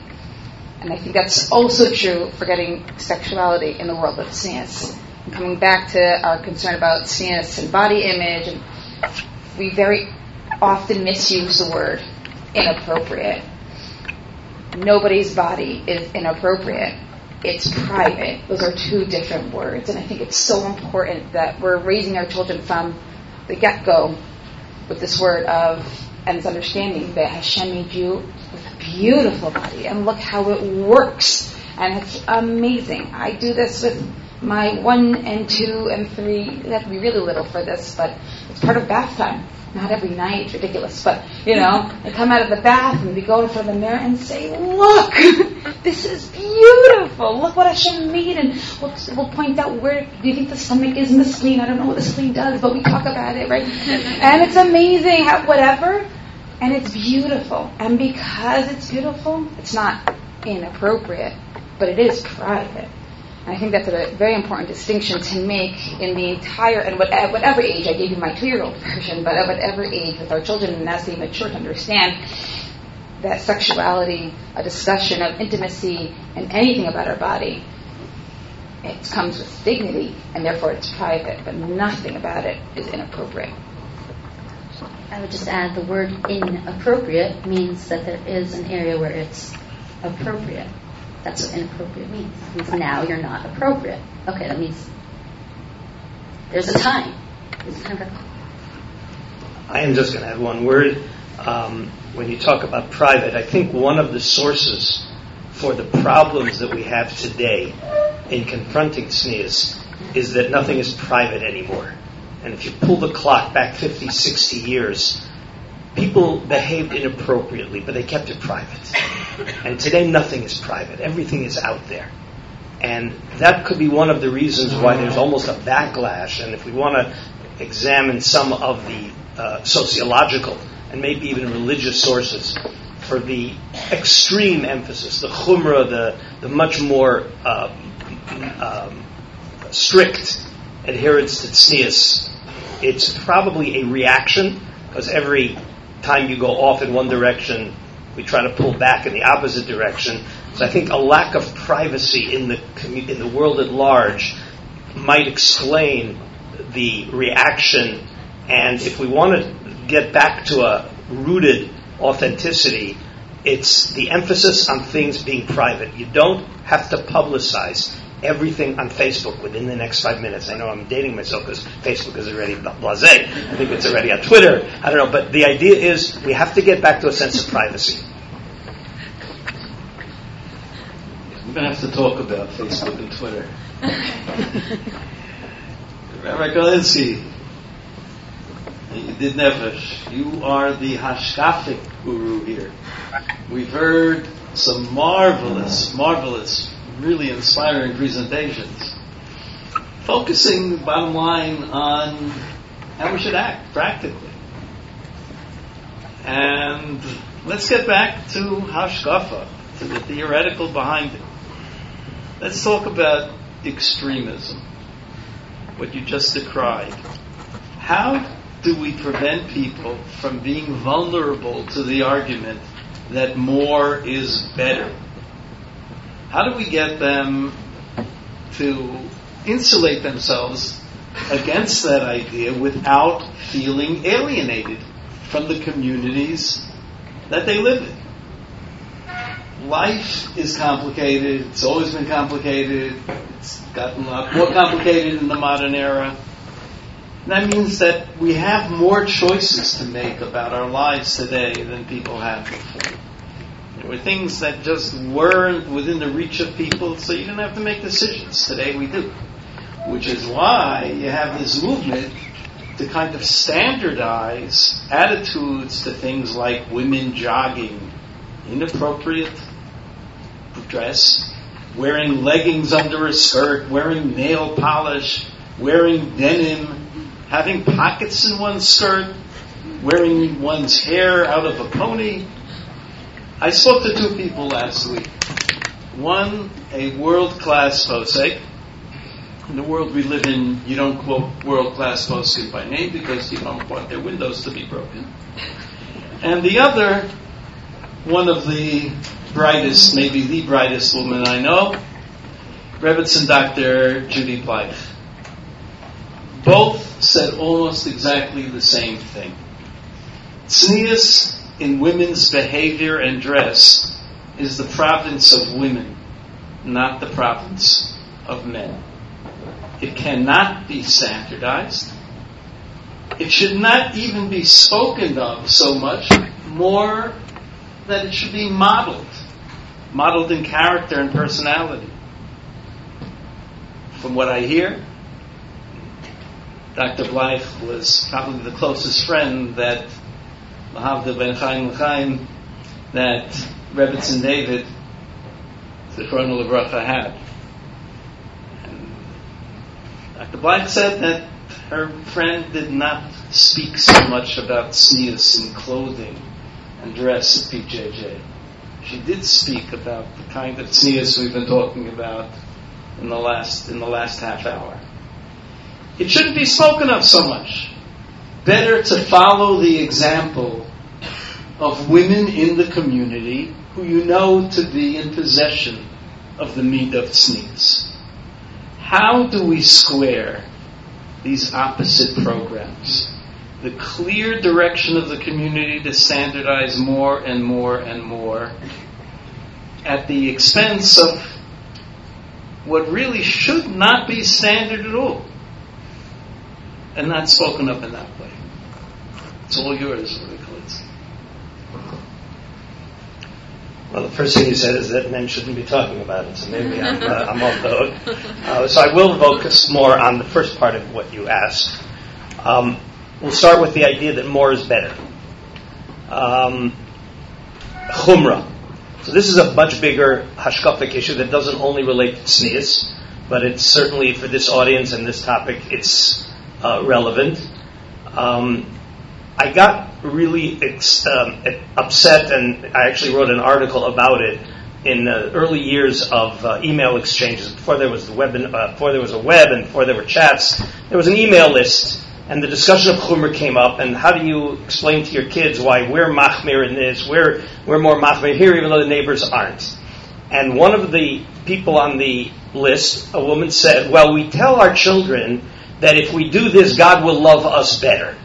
And I think that's also true for getting sexuality in the world of tznius. Coming back to our concern about tznius and body image, and we very often misuse the word inappropriate. Nobody's body is inappropriate. It's private. Those are two different words. And I think it's so important that we're raising our children from the get go with this word of and this understanding that Hashem made you with a beautiful body, and look how it works, and it's amazing. I do this with my one and two and three. You have to be really little for this, but it's part of bath time. Not every night, it's ridiculous, but you know, I come out of the bath and we go in front of the mirror and say, "Look, *laughs* this is beautiful. Look what Hashem made," and we'll, we'll point out where do you think the stomach is in the spleen. I don't know what the spleen does, but we talk about it, right? *laughs* and it's amazing, how, whatever, and it's beautiful. And because it's beautiful, it's not inappropriate, but it is private. I think that's a very important distinction to make in the entire, and what, at whatever age, I gave you my two year old version, but at whatever age with our children, and as they mature to understand that sexuality, a discussion of intimacy, and anything about our body, it comes with dignity, and therefore it's private, but nothing about it is inappropriate. I would just add the word inappropriate means that there is an area where it's appropriate. That's what inappropriate means. It means now you're not appropriate. Okay, that means there's a time. I am just going to add one word. Um, when you talk about private, I think one of the sources for the problems that we have today in confronting tznius is that nothing is private anymore. And if you pull the clock back 50, 60 years, people behaved inappropriately, but they kept it private. And today, nothing is private. Everything is out there. And that could be one of the reasons why there's almost a backlash. And if we want to examine some of the uh, sociological and maybe even religious sources for the extreme emphasis, the chumrah, the, the much more uh, um, strict adherence to tznius, it's probably a reaction because every time you go off in one direction, we try to pull back in the opposite direction. So I think a lack of privacy in the in the world at large might explain the reaction. And if we want to get back to a rooted authenticity, it's the emphasis on things being private. You don't have to publicize everything on Facebook within the next five minutes. I know I'm dating myself because Facebook is already blasé. I think it's already on Twitter. I don't know, but the idea is we have to get back to a sense of privacy. We're going to have to talk about Facebook and Twitter. Rabbi Galinsky, you did nefesh. You are the hashkafic guru here. We've heard some marvelous, marvelous, really inspiring presentations, focusing, bottom line, on how we should act practically. And let's get back to hashkafa, to the theoretical behind it. Let's talk about extremism, what you just decried. How do we prevent people from being vulnerable to the argument that more is better? How do we get them to insulate themselves against that idea without feeling alienated from the communities that they live in? Life is complicated. It's always been complicated. It's gotten a lot more complicated in the modern era. That means that we have more choices to make about our lives today than people had before. Were things that just weren't within the reach of people, so you didn't have to make decisions. Today we do. Which is why you have this movement to kind of standardize attitudes to things like women jogging, inappropriate dress, wearing leggings under a skirt, wearing nail polish, wearing denim, having pockets in one's skirt, wearing one's hair out of a pony. I spoke to two people last week. One, a world class posek. In the world we live in, you don't quote world class posek by name because you don't want their windows to be broken. And the other, one of the brightest, maybe the brightest woman I know, Rebbitzin Dr. Judy Bleich. Both said almost exactly the same thing. Tznius in women's behavior and dress is the province of women, not the province of men. It cannot be standardized. It should not even be spoken of so much, more that it should be modeled, modeled in character and personality. From what I hear, Dr. Bleich was probably the closest friend that Mahavda ben Chaim Chaim that Rebbitzin David, the Chronal of had. And Dr. Black said that her friend did not speak so much about tznius in clothing and dress at BJJ. She did speak about the kind of tznius we've been talking about in the last in the last half hour. It shouldn't be spoken of so much. Better to follow the example of women in the community who you know to be in possession of the meat of tznius. How do we square these opposite programs? The clear direction of the community to standardize more and more and more at the expense of what really should not be standard at all and not spoken up in that way. It's all yours, Nicholas. Well, the first thing you said is that men shouldn't be talking about it, so maybe I'm, uh, *laughs* I'm off the hook. Uh, so I will focus more on the first part of what you asked. Um, we'll start with the idea that more is better. Um, chumrah. So this is a much bigger hashkafic issue that doesn't only relate to tznius, but it's certainly for this audience and this topic, it's uh, relevant. Um, I got really ex- um, upset, and I actually wrote an article about it in the early years of uh, email exchanges. Before there was the web, and, uh, before there was a web, and before there were chats, there was an email list, and the discussion of Chumer came up. And how do you explain to your kids why we're machmir in this, we're we're more machmir here, even though the neighbors aren't? And one of the people on the list, a woman said, "Well, we tell our children." that if we do this, God will love us better.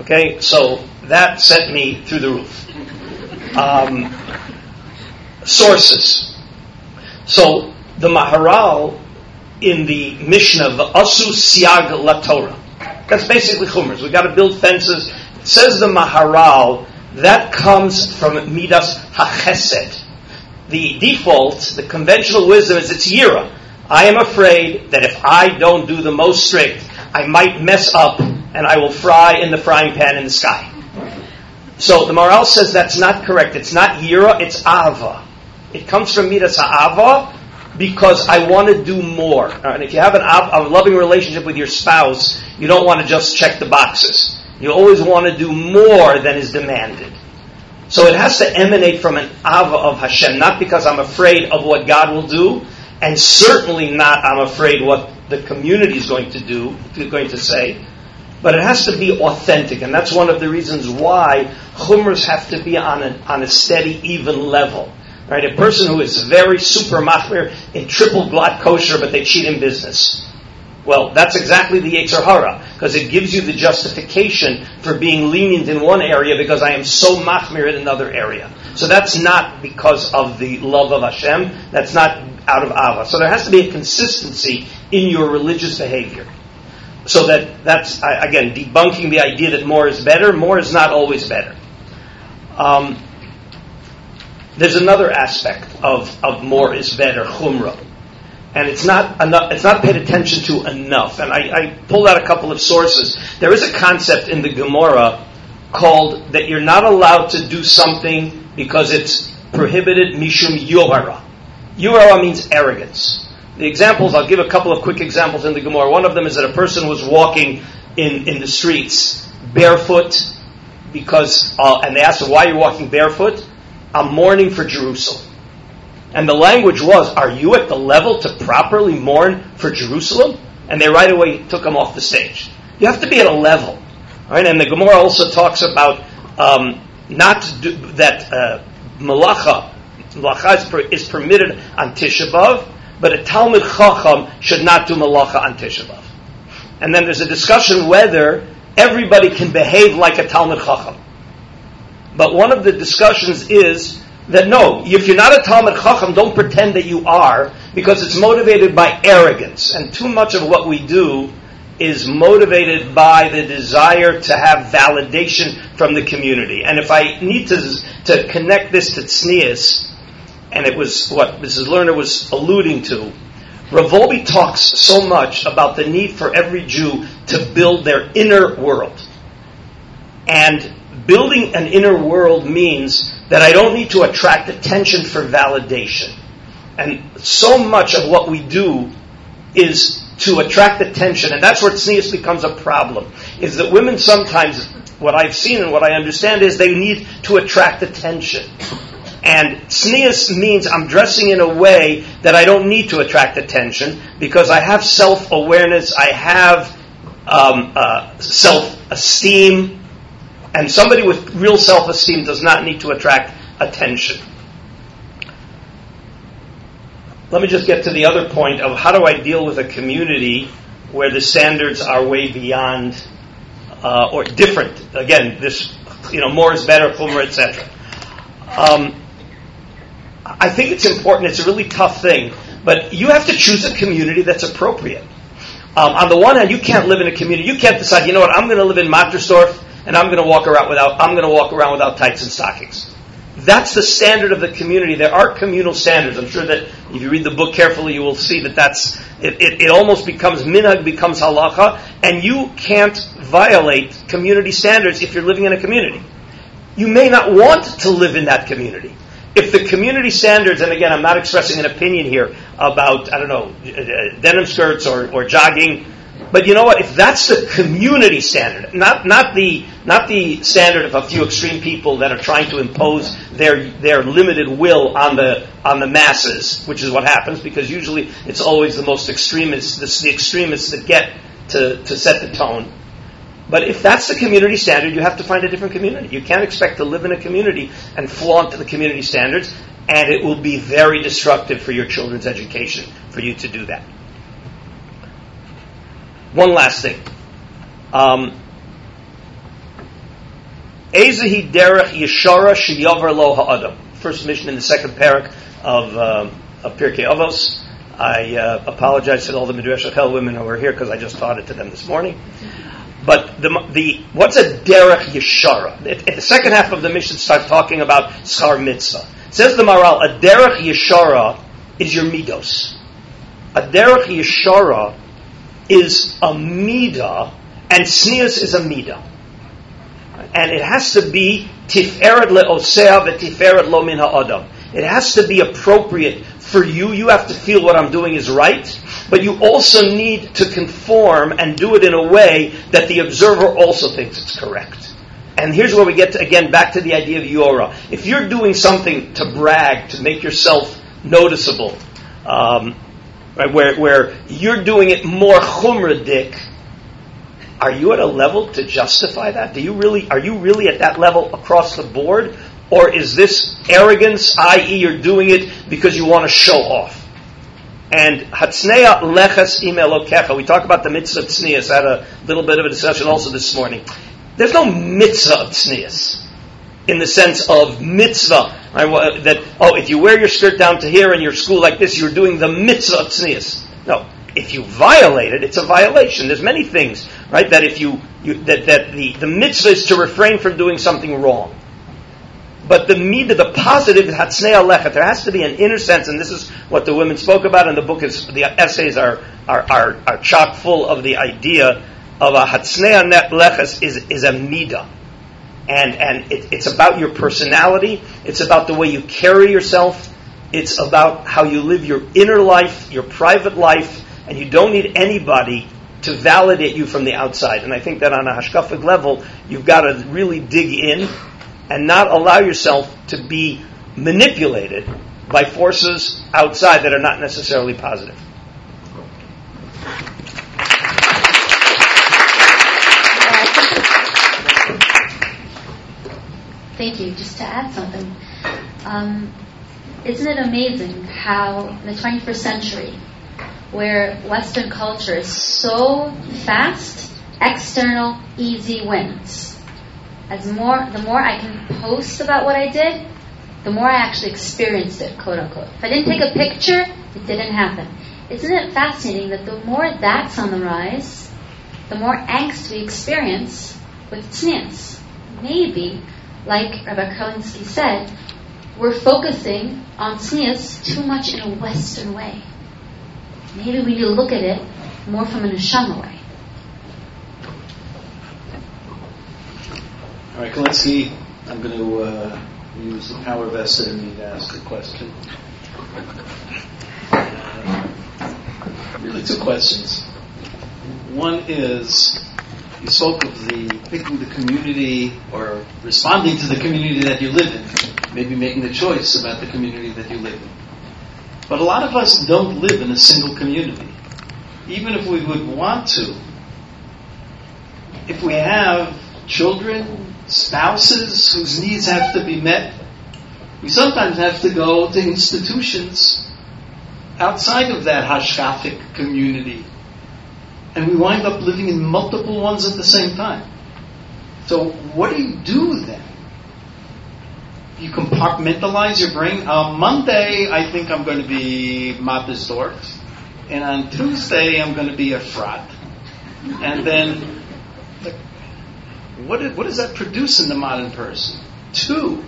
Okay, so that sent me through the roof. Um, sources. So the Maharal in the Mishnah, Asu Siag La Torah. That's basically chumras. We've got to build fences. Says the Maharal, that comes from Midas HaChesed. The default, the conventional wisdom is it's Yira. I am afraid that if I don't do the most strict, I might mess up and I will fry in the frying pan in the sky. So the Maharal says that's not correct. It's not Yira, it's Ava. It comes from Midas Ava because I want to do more. Uh, and if you have an, a loving relationship with your spouse, you don't want to just check the boxes. You always want to do more than is demanded. So it has to emanate from an ava of Hashem, not because I'm afraid of what God will do, and certainly not I'm afraid what the community is going to do, going to say, but it has to be authentic, and that's one of the reasons why chumras have to be on a, on a steady, even level. Right? A person who is very super machmir in triple glatt kosher, but they cheat in business. Well, that's exactly the Yetzer Hara, because it gives you the justification for being lenient in one area because I am so machmir in another area. So that's not because of the love of Hashem, that's not out of Ava. So there has to be a consistency in your religious behavior. So that that's again debunking the idea that more is better. More is not always better. Um, there's another aspect of, of more is better, chumrah. And it's not enough, it's not paid attention to enough. And I, I pulled out a couple of sources. There is a concept in the Gemara called that you're not allowed to do something because it's prohibited mishum yohara. Yohara means arrogance. The examples, I'll give a couple of quick examples in the Gemara. One of them is that a person was walking in, in the streets barefoot because, uh, and they asked him, why are you walking barefoot? I'm mourning for Jerusalem. And the language was, are you at the level to properly mourn for Jerusalem? And they right away took him off the stage. You have to be at a level. Right? And the Gemara also talks about um, not do, that uh, malacha, malacha is, per, is permitted on Tisha B'Av, but a Talmud Chacham should not do malacha on Tisha B'Av. And then there's a discussion whether everybody can behave like a Talmud Chacham. But one of the discussions is that no, if you're not a Talmud Chacham, don't pretend that you are, because it's motivated by arrogance. And too much of what we do is motivated by the desire to have validation from the community. And if I need to, to connect this to tznius, and it was what Mrs. Lerner was alluding to, Rav Wolbe talks so much about the need for every Jew to build their inner world. And building an inner world means that I don't need to attract attention for validation. And so much of what we do is to attract attention, and that's where tznius becomes a problem. Is that women sometimes, what I've seen and what I understand is they need to attract attention. And tznius means I'm dressing in a way that I don't need to attract attention because I have self awareness, I have um, uh, self esteem, and somebody with real self esteem does not need to attract attention. Let me just get to the other point of how do I deal with a community where the standards are way beyond uh, or different. Again, this you know more is better, chumra, etc. Um, I think it's important. It's a really tough thing, but you have to choose a community that's appropriate. Um, on the one hand, you can't live in a community. You can't decide. You know what? I'm going to live in Mattersdorf and I'm going to walk around without I'm going to walk around without tights and stockings. That's the standard of the community. There are communal standards. I'm sure that if you read the book carefully, you will see that that's it. It, it almost becomes minhag, becomes halacha, and you can't violate community standards if you're living in a community. You may not want to live in that community. If the community standards, and again, I'm not expressing an opinion here about, I don't know, uh, denim skirts or, or jogging but you know what? If that's the community standard, not, not, the, not the standard of a few extreme people that are trying to impose their, their limited will on the, on the masses, which is what happens, because usually it's always the most extremists, the, the extremists that get to, to set the tone. But if that's the community standard, you have to find a different community. You can't expect to live in a community and flaunt the community standards, and it will be very destructive for your children's education for you to do that. One last thing. Um, Ezehi derech yeshara sheyavar lo ha'adam. First mission in the second perek of, uh, of Pirkei Avos. I uh, apologize to all the Midrash Hell women who are here because I just taught it to them this morning. But the, the what's a derech yeshara? the second half of the mission starts talking about schar mitzvah. Says the Maharal, a derech yeshara is your midos. A derech yeshara is a midah, and tznius is a midah. And it has to be tiferet le'osea v'tiferet lo min ha'adam. It has to be appropriate for you. You have to feel what I'm doing is right, but you also need to conform and do it in a way that the observer also thinks it's correct. And here's where we get to, again back to the idea of Yora. If you're doing something to brag, to make yourself noticeable, um, right, where, where you're doing it more chumradik, are you at a level to justify that? Do you really, are you really at that level across the board? Or is this arrogance, i.e., you're doing it because you want to show off? And Hatzneya Leches Imelokecha. We talk about the mitzvah of. I had a little bit of a discussion also this morning. There's no mitzvah of in the sense of mitzvah. Right? That, oh, if you wear your skirt down to here in your school like this, you're doing the mitzvah of. No. If you violate it, it's a violation. There's many things, right, that if you, you that, that the, the mitzvah is to refrain from doing something wrong. But the midah, the positive hatsnei alechet, there has to be an inner sense, and this is what the women spoke about, and the book is, the essays are, are, are, are chock full of the idea of a hatsnei alechet is, is a midah. And, and it, it's about your personality, it's about the way you carry yourself, it's about how you live your inner life, your private life, and you don't need anybody to validate you from the outside. And I think that on a hashkafic level, you've got to really dig in and not allow yourself to be manipulated by forces outside that are not necessarily positive. Thank you. Just to add something, um, isn't it amazing how in the 21st century, where Western culture is so fast, external, easy wins as more the more I can post about what I did, the more I actually experienced it, quote unquote. If I didn't take a picture, it didn't happen. Isn't it fascinating that the more that's on the rise, the more angst we experience with tznius? Maybe, like Rabbi Kalinsky said, we're focusing on tznius too much in a Western way. Maybe we need to look at it more from an neshama way. All right, Kalinsky, I'm going to uh, use the power vested in me to ask a question. Uh, really, two questions. One is you spoke of the picking the community or responding to the community that you live in, maybe making a choice about the community that you live in. But a lot of us don't live in a single community. Even if we would want to, if we have children, spouses whose needs have to be met. We sometimes have to go to institutions outside of that hashkafic community. And we wind up living in multiple ones at the same time. So what do you do then? You compartmentalize your brain. On Monday, I think I'm going to be Matas And on Tuesday, I'm going to be a frat. And then what, what does that produce in the modern person? Two,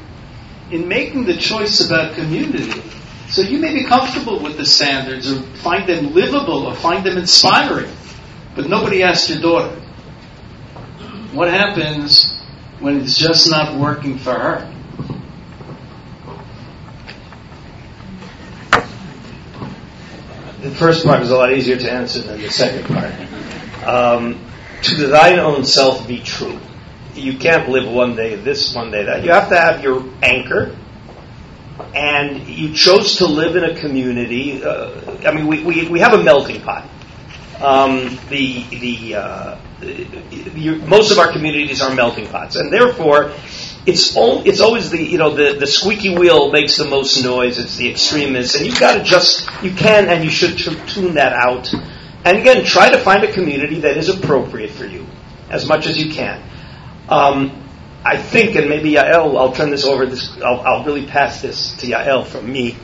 in making the choice about community, so you may be comfortable with the standards or find them livable or find them inspiring, but nobody asked your daughter. What happens when it's just not working for her? The first part is a lot easier to answer than the second part. Um, to thine own self be true you can't live one day this, one day that. You have to have your anchor. And you chose to live in a community. Uh, I mean, we, we, we have a melting pot. Um, the the uh, most of our communities are melting pots, and therefore, it's all, it's always the you know the, the squeaky wheel makes the most noise. It's the extremists, and you've got to just you can and you should tune that out. And again, try to find a community that is appropriate for you as much as you can. Um, I think, and maybe Yael, I'll turn this over. This, I'll, I'll really pass this to Yael from me.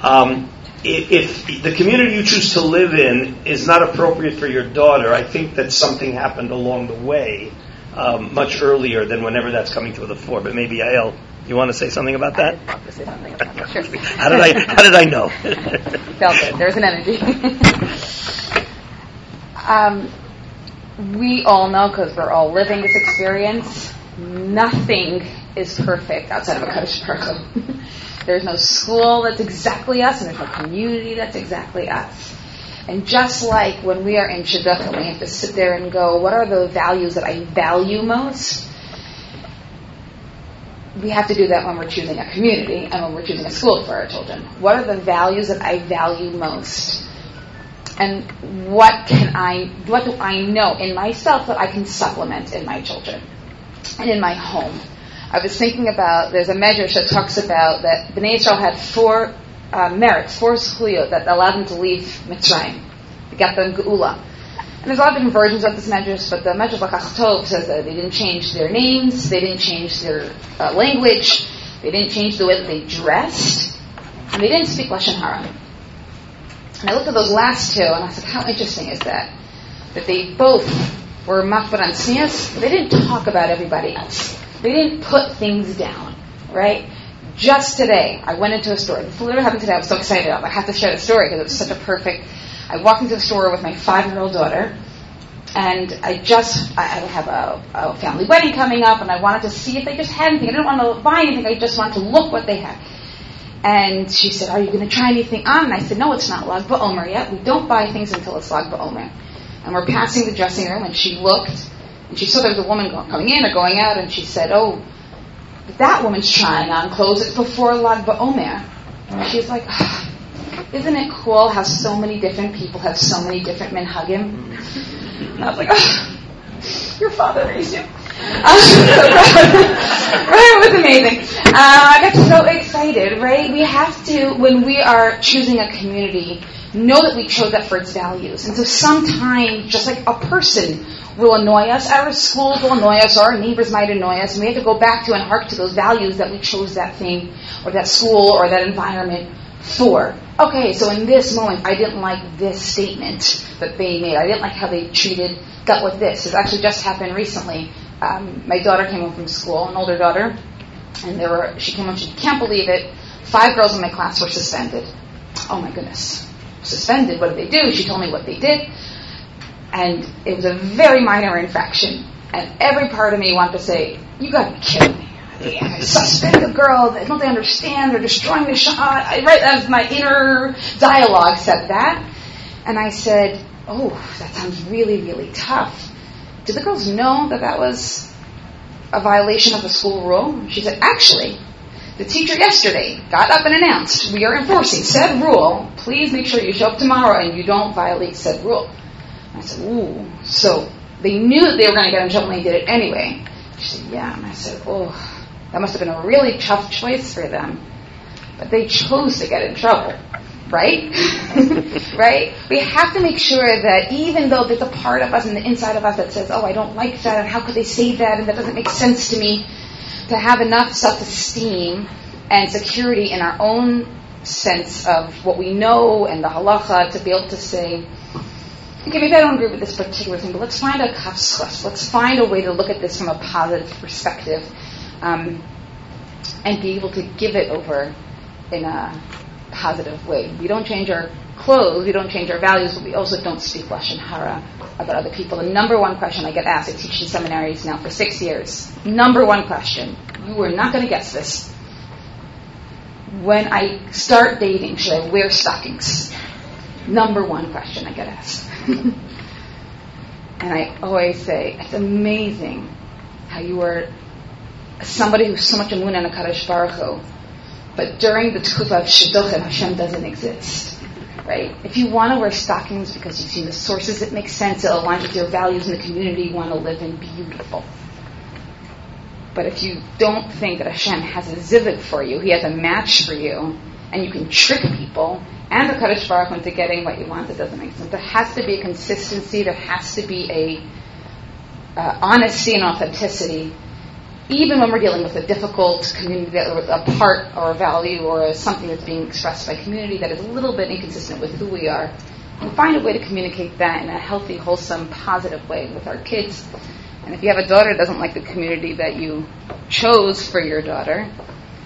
Um, if, the community you choose to live in is not appropriate for your daughter, I think that something happened along the way, um, much earlier than whenever that's coming to the fore. But maybe Yael, you want to say something about that? I say something. *laughs* Sure. how did I? How did I know? *laughs* Felt it. There's an energy. *laughs* um, we all know because we're all living this experience. Nothing is perfect outside of a Baruch There's no school that's exactly us, and there's no community that's exactly us. And just like when we are in Shidduch we have to sit there and go, what are the values that I value most? we have to do that when we're choosing a community and when we're choosing a school for our children. What are the values that I value most? And what can I, what do I know in myself that I can supplement in my children and in my home? I was thinking about, there's a measure that talks about that Bnei Israel had four uh, merits, four schuyot that allowed them to leave Mitzrayim. They got them geula. And there's a lot of different versions of this medrash, but the medrash Lakach says that they didn't change their names, they didn't change their uh, language, they didn't change the way that they dressed, and they didn't speak Lashon Hara. And I looked at those last two, and I said, how interesting is that? That they both were machbar but they didn't talk about everybody else. They didn't put things down, right? Just today, I went into a store. This literally happened today. I was so excited. About. I have to share the story because it was such a perfect. I walked into the store with my five-year-old daughter, and I just I have a, a family wedding coming up, and I wanted to see if they just had anything. I didn't want to buy anything. I just wanted to look what they had. And she said, "Are you going to try anything on?" And I said, "No, it's not Lag BaOmer yet. We don't buy things until it's Lag BaOmer." And we're passing the dressing room, and she looked, and she saw there was a woman coming in or going out, and she said, "Oh." that woman's trying on clothes. It's before Lag BaOmer. She's like, oh, isn't it cool how so many different people have so many different minhagim? And I was like, oh, your father raised you. *laughs* it was amazing. Uh, I got so excited, right? We have to, when we are choosing a community, know that we chose that for its values. And so sometimes, just like a person will annoy us, our schools will annoy us, or our neighbors might annoy us, and we have to go back to and hark to those values that we chose that thing, or that school, or that environment for. Okay, so in this moment, I didn't like this statement that they made. I didn't like how they treated, dealt with this. It actually just happened recently. Um, my daughter came home from school, an older daughter, and there were, she came home, she can't believe it, five girls in my class were suspended. Oh my goodness. Suspended, what did they do? She told me what they did and it was a very minor infraction. And every part of me wanted to say, "You got to be kidding me!" Yeah, suspend a girl. Don't they understand? They're destroying the shot. I, right as my inner dialogue said that, and I said, "Oh, that sounds really, really tough." Did the girls know that that was a violation of the school rule? She said, "Actually, the teacher yesterday got up and announced, we are enforcing said rule. Please make sure you show up tomorrow and you don't violate said rule. I said, ooh. So they knew that they were going to get in trouble and they did it anyway. She said, yeah. And I said, oh, that must have been a really tough choice for them. But they chose to get in trouble, right? *laughs* right? We have to make sure that even though there's a part of us and the inside of us that says, oh, I don't like that, and how could they say that, and that doesn't make sense to me, to have enough self-esteem and security in our own sense of what we know and the halacha to be able to say, okay, maybe I don't agree with this particular thing, but let's find a kapschuss. Let's find a way to look at this from a positive perspective um, and be able to give it over in a positive way. We don't change our clothes, we don't change our values, but we also don't speak Lashon Hara about other people. The number one question I get asked, I teach in seminaries now for six years. Number one question, you are not going to guess this. When I start dating, should I wear stockings? Number one question I get asked. *laughs* and I always say, it's amazing how you are somebody who's so much imun and a Kadosh Baruch Hu, but during the tkufa of Shidduchim, Hashem doesn't exist. Right? If you want to wear stockings because you've seen the sources it makes sense, it aligns with your values in the community you want to live in, beautiful. But if you don't think that Hashem has a zivug for you, He has a match for you, and you can trick people, and the Kadosh Baruch into getting what you want, it doesn't make sense. There has to be a consistency, there has to be a uh, honesty and authenticity, even when we're dealing with a difficult community, a part or a value or a, something that's being expressed by community that is a little bit inconsistent with who we are. And find a way to communicate that in a healthy, wholesome, positive way with our kids. And if you have a daughter that doesn't like the community that you chose for your daughter,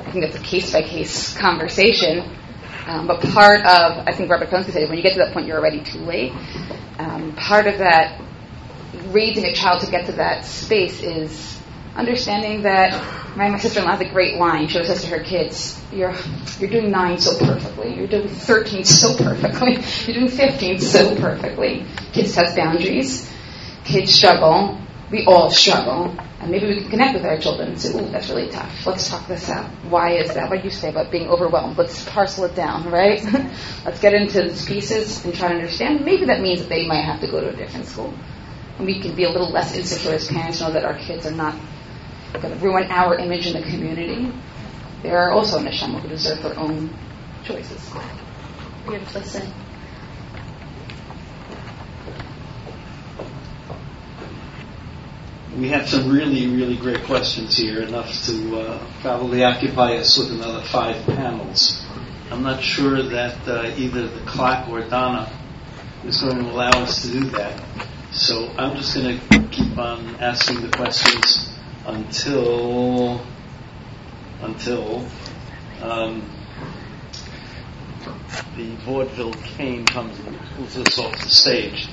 I think that's a case by case conversation um, but part of, I think Rabbi Kolinsky said, when you get to that point, you're already too late. Um, part of that, raising a child to get to that space is understanding that my, sister-in-law has a great line. She always says to her kids, "You're you're doing nine so perfectly. You're doing thirteen so perfectly. *laughs* You're doing fifteen so perfectly." Kids have boundaries. Kids struggle. we all struggle, and maybe we can connect with our children and say, "Ooh, that's really tough. Let's talk this out. Why is that? What do you say about being overwhelmed? Let's parcel it down, *laughs* right? *laughs* Let's get into these pieces and try to understand. Maybe that means that they might have to go to a different school, and we can be a little less insecure as parents, know that our kids are not going to ruin our image in the community. They are also neshama who deserve their own choices. Beautifully said. We have some really, really great questions here, enough to uh, probably occupy us with another five panels. I'm not sure that uh, either the clock or Donna is going to allow us to do that. So I'm just going to keep on asking the questions until until um, the vaudeville cane comes and pulls us off the stage.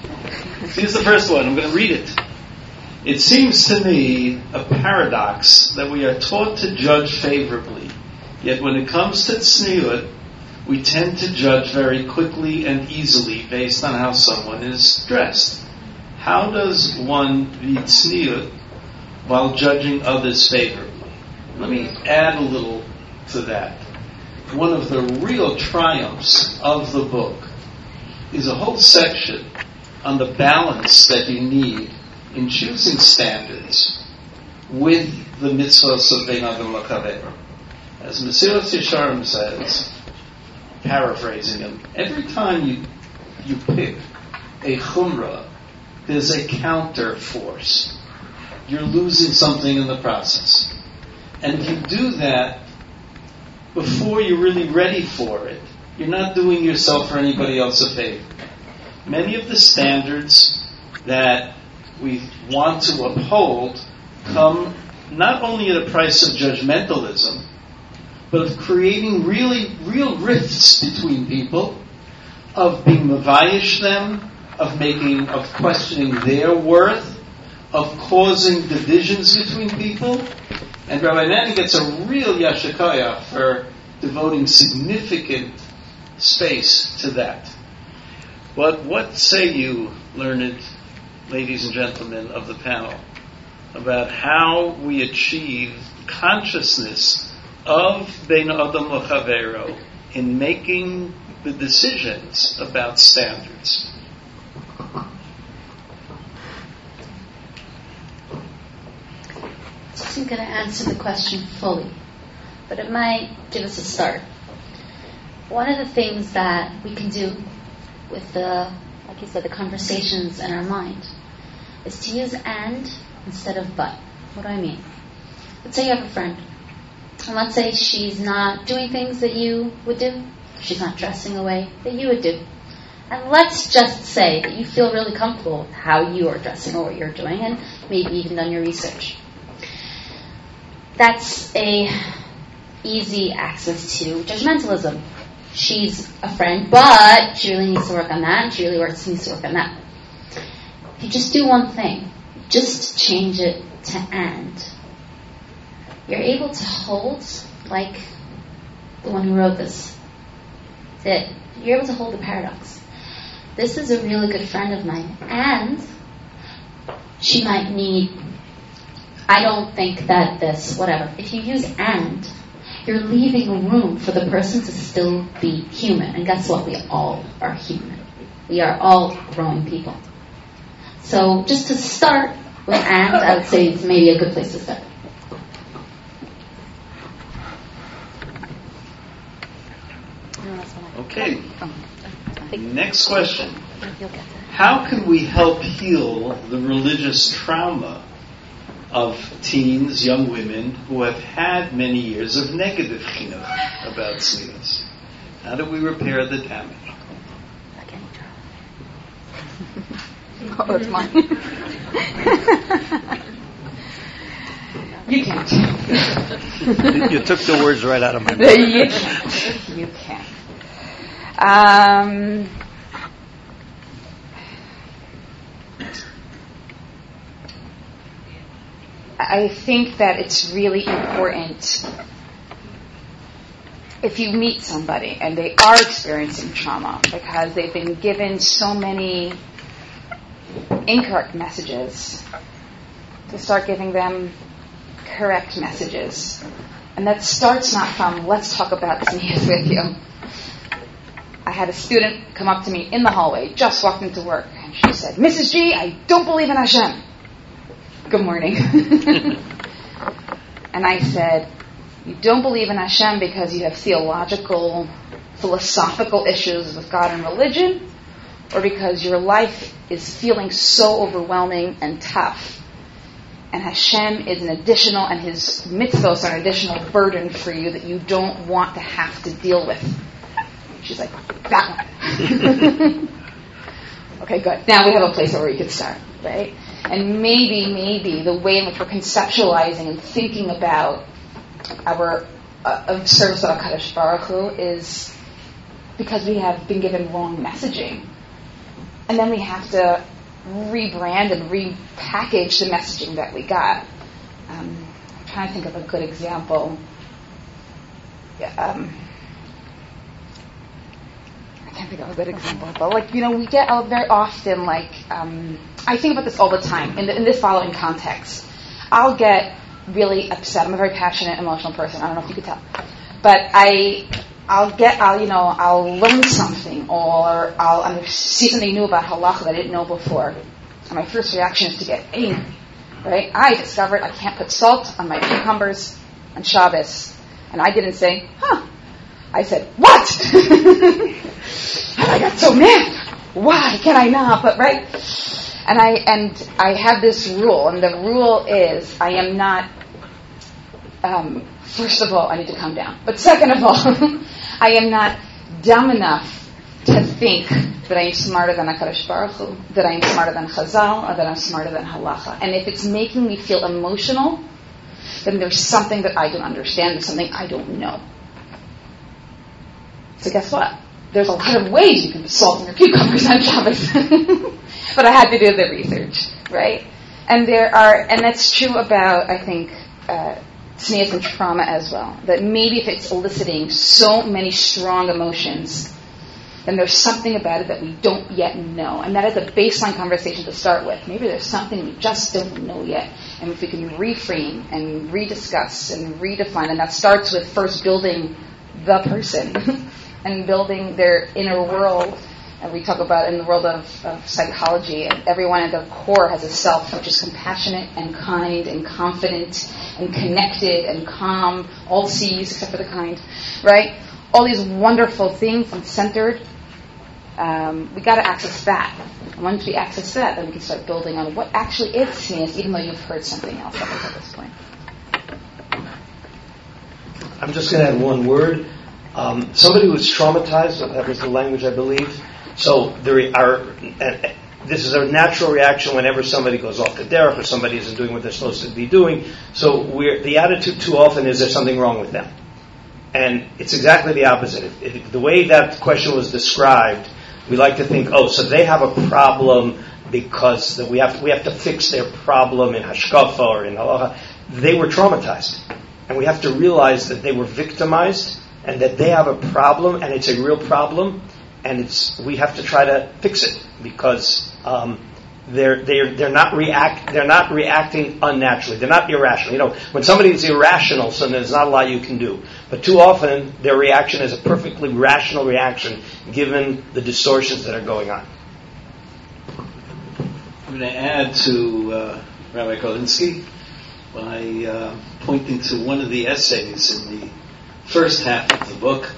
Here's the first one. I'm going to read it. It seems to me a paradox that we are taught to judge favorably, yet when it comes to tzniut, we tend to judge very quickly and easily based on how someone is dressed. How does one be tzniut while judging others favorably? Let me add a little to that. One of the real triumphs of the book is a whole section on the balance that you need in choosing standards with the mitzvahs of Bein Adam Lechavero. As Mesilas Yesharim says, paraphrasing him, every time you, you pick a chumrah, there's a counter force. You're losing something in the process. And if you do that before you're really ready for it. You're not doing yourself or anybody else a favor. Many of the standards that we want to uphold come not only at a price of judgmentalism, but of creating really real rifts between people, of being mavayish them, of making of questioning their worth, of causing divisions between people. And Rabbi Manning gets a real yasher koach for devoting significant space to that. But what say you, learned ladies and gentlemen of the panel, about how we achieve consciousness of Bein Adam Lechavero in making the decisions about standards. I am going to answer the question fully, but it might give us a start. One of the things that we can do with the, like you said, the conversations in our mind is to use and instead of but. What do I mean? Let's say you have a friend, and let's say she's not doing things that you would do, she's not dressing a way that you would do. And let's just say that you feel really comfortable with how you are dressing or what you're doing, and maybe even done your research. That's a easy access to judgmentalism. She's a friend, but she really needs to work on that, she really works, needs to work on that. If you just do one thing, just change it to and, you're able to hold, like the one who wrote this, that you're able to hold the paradox. This is a really good friend of mine, and she might need, I don't think that this, whatever. If you use and, you're leaving room for the person to still be human. And guess what? We all are human. We are all growing people. So just to start with and, I would say it's maybe a good place to start. Okay. Next question. How can we help heal the religious trauma of teens, young women who have had many years of negative chinuch about tznius? How do we repair the damage? *laughs* Oh, it's mine. *laughs* you can't. *laughs* you took the words right out of my mouth. you can't. You can't. Um, I think that it's really important if you meet somebody and they are experiencing trauma because they've been given so many incorrect messages to start giving them correct messages. And that starts not from, let's talk about tznius with you. I had a student come up to me in the hallway, just walked into work, and she said, Mrs. G, I don't believe in Hashem. Good morning. *laughs* and I said, You don't believe in Hashem because you have theological, philosophical issues with God and religion, or because your life is feeling so overwhelming and tough and Hashem is an additional, and His mitzvahs are an additional burden for you that you don't want to have to deal with. She's like, that one. *laughs* okay, good. Now we have a place where we can start, right? And maybe, maybe the way in which we're conceptualizing and thinking about our uh, service of HaKadosh Baruch Hu is because we have been given wrong messaging. And then we have to rebrand and repackage the messaging that we got. Um, I'm trying to think of a good example. Yeah, um, can't think of a good example, but like you know, we get out very often like um, I think about this all the time in, the, in this following context. I'll get really upset. I'm a very passionate, emotional person. I don't know if you could tell, but I I'll get, I'll, you know, I'll learn something or I'll see something new about halacha that I didn't know before. And my first reaction is to get angry, right? I discovered I can't put salt on my cucumbers on Shabbos. And I didn't say, huh. I said, what? *laughs* and I got so mad. Why can I not? But, right? And I, and I have this rule, and the rule is I am not, um, first of all, I need to calm down. But second of all, *laughs* I am not dumb enough to think that I am smarter than HaKadosh Baruch Hu, that I am smarter than Chazal, or that I'm smarter than Halacha. And if it's making me feel emotional, then there's something that I don't understand, there's something I don't know. So guess what? There's a lot of ways you can salt in your cucumbers on Shabbos. *laughs* but I had to do the research, right? And there are, and that's true about, I think, uh, and trauma as well. That maybe if it's eliciting so many strong emotions, then there's something about it that we don't yet know. And that is a baseline conversation to start with. Maybe there's something we just don't know yet. And if we can reframe and rediscuss and redefine, and that starts with first building the person *laughs* and building their inner world and we talk about in the world of, of psychology, everyone at their core has a self which is compassionate and kind and confident and connected and calm, all C's except for the kind, right? All these wonderful things and centered. Um, we got to access that. And once we access that, then we can start building on what actually is tznius, even though you've heard something else up this point. I'm just going to add one word. Um, somebody was traumatized, that was the language I believe, so there are, this is a natural reaction whenever somebody goes off the derech or somebody isn't doing what they're supposed to be doing. So the attitude too often is there's something wrong with them. And it's exactly the opposite. The way that question was described, we like to think, oh, so they have a problem because we have, we have to fix their problem in hashkafa or in halacha. They were traumatized. And we have to realize that they were victimized and that they have a problem and it's a real problem and it's we have to try to fix it because um, they're they're they're not react they're not reacting unnaturally. They're not irrational. You know, when somebody is irrational, so there's not a lot you can do. But too often, their reaction is a perfectly rational reaction given the distortions that are going on. I'm going to add to uh, Rabbi Kolinsky by uh, pointing to one of the essays in the first half of the book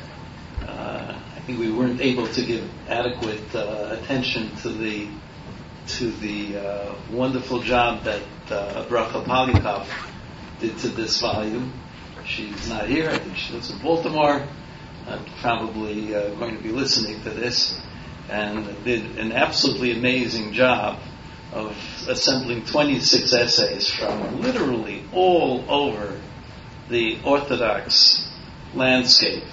Uh, I think we weren't able to give adequate uh, attention to the to the uh, wonderful job that uh, Bracha Poliakoff did to this volume. She's not here. I think she lives in Baltimore. I'm probably uh, going to be listening to this, and did an absolutely amazing job of assembling 26 essays from literally all over the Orthodox landscape.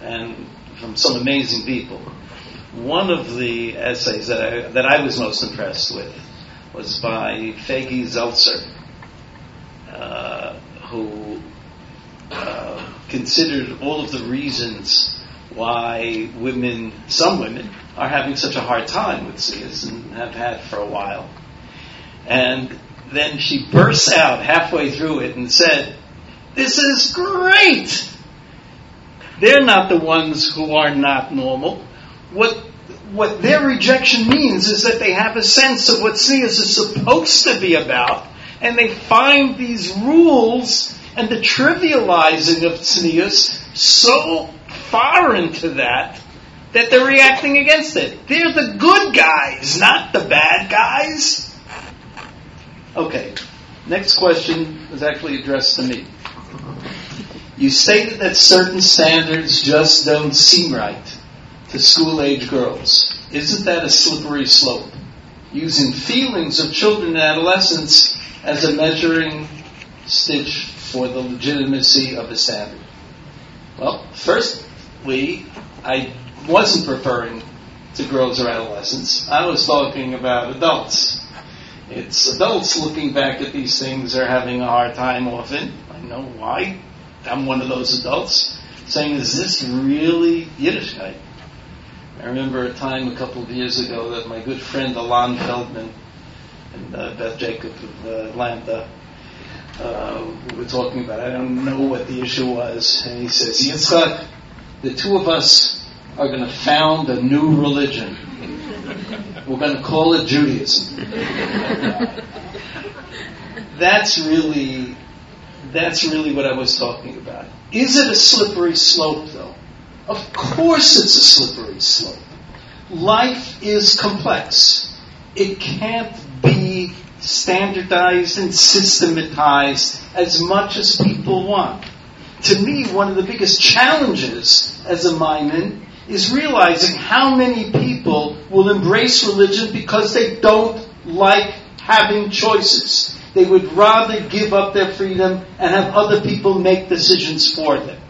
And from some amazing people. One of the essays that I, that I was most impressed with was by Fagi Zeltzer, uh, who uh, considered all of the reasons why women, some women, are having such a hard time with tznius and have had for a while. And then she bursts out halfway through it and said, This is great! They're not the ones who are not normal. What, what their rejection means is that they have a sense of what tznius is supposed to be about, and they find these rules and the trivializing of tznius so foreign to that that they're reacting against it. They're the good guys, not the bad guys. Okay, next question is actually addressed to me. You stated that certain standards just don't seem right to school age girls. Isn't that a slippery slope? Using feelings of children and adolescents as a measuring stitch for the legitimacy of a standard. Well, firstly, I wasn't referring to girls or adolescents. I was talking about adults. It's adults looking back at these things are having a hard time often. I know why. I'm one of those adults saying, is this really Yiddishkeit? I remember a time a couple of years ago that my good friend Ilan Feldman and uh, Beth Jacob of uh, Atlanta uh, we were talking about. I don't know what the issue was, and he says, Yitzchak, the two of us are going to found a new religion. We're going to call it Judaism. *laughs* that's really, that's really what I was talking about. Is it a slippery slope, though? Of course, it's a slippery slope. Life is complex. It can't be standardized and systematized as much as people want. To me, one of the biggest challenges as a Maimon is realizing how many people will embrace religion because they don't like having choices. They would rather give up their freedom and have other people make decisions for them.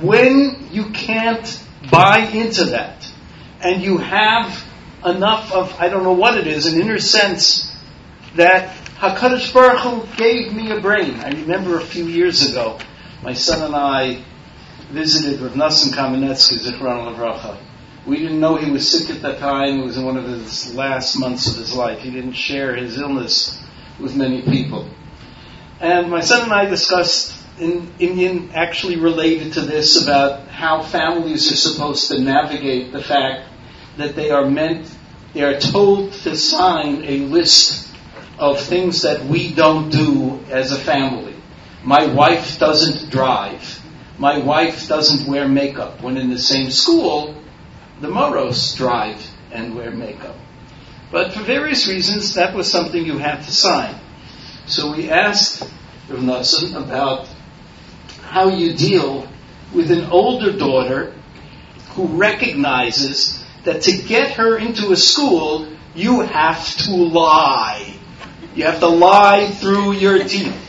When you can't buy into that and you have enough of, I don't know what it is, an inner sense that HaKadosh Baruch Hu gave me a brain. I remember a few years ago, my son and I visited Rav Nosson Kamenetsky, Zichron Levracha. We didn't know he was sick at that time. It was in one of his last months of his life. He didn't share his illness with many people. And my son and I discussed in inyan actually related to this about how families are supposed to navigate the fact that they are meant, they are told to sign a list of things that we don't do as a family. My wife doesn't drive. My wife doesn't wear makeup. When in the same school, the Moros drive and wear makeup. But for various reasons, that was something you had to sign. So we asked Rav about how you deal with an older daughter who recognizes that to get her into a school, you have to lie. You have to lie through your teeth.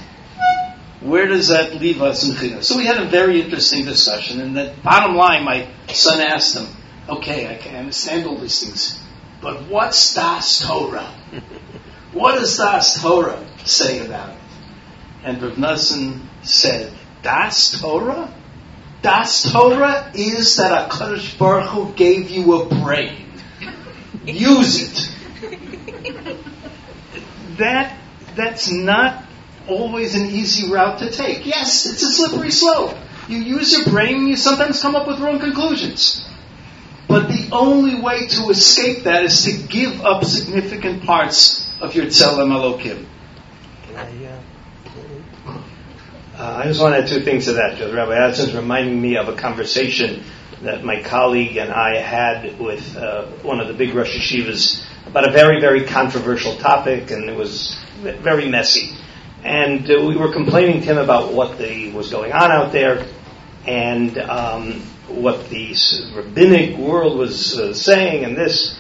Where does that leave us in Chinuch? So we had a very interesting discussion, and the bottom line, my son asked him, okay, I can understand all these things, but what's Das Torah? What does Das Torah say about it? And Rav Nosson said, Das Torah? Das Torah is that a Kadosh Baruch Hu gave you a brain. Use it. That, that's not always an easy route to take. Yes, it's a slippery slope. You use your brain, you sometimes come up with wrong conclusions. But the only way to escape that is to give up significant parts of your Tzelem Elokim. Uh, I just want to add two things to that. Rabbi Adson's reminding me of a conversation that my colleague and I had with uh, one of the big Rosh Yeshivas about a very, very controversial topic, and it was very messy. And uh, we were complaining to him about what the, was going on out there, and um, what the rabbinic world was uh, saying, and this.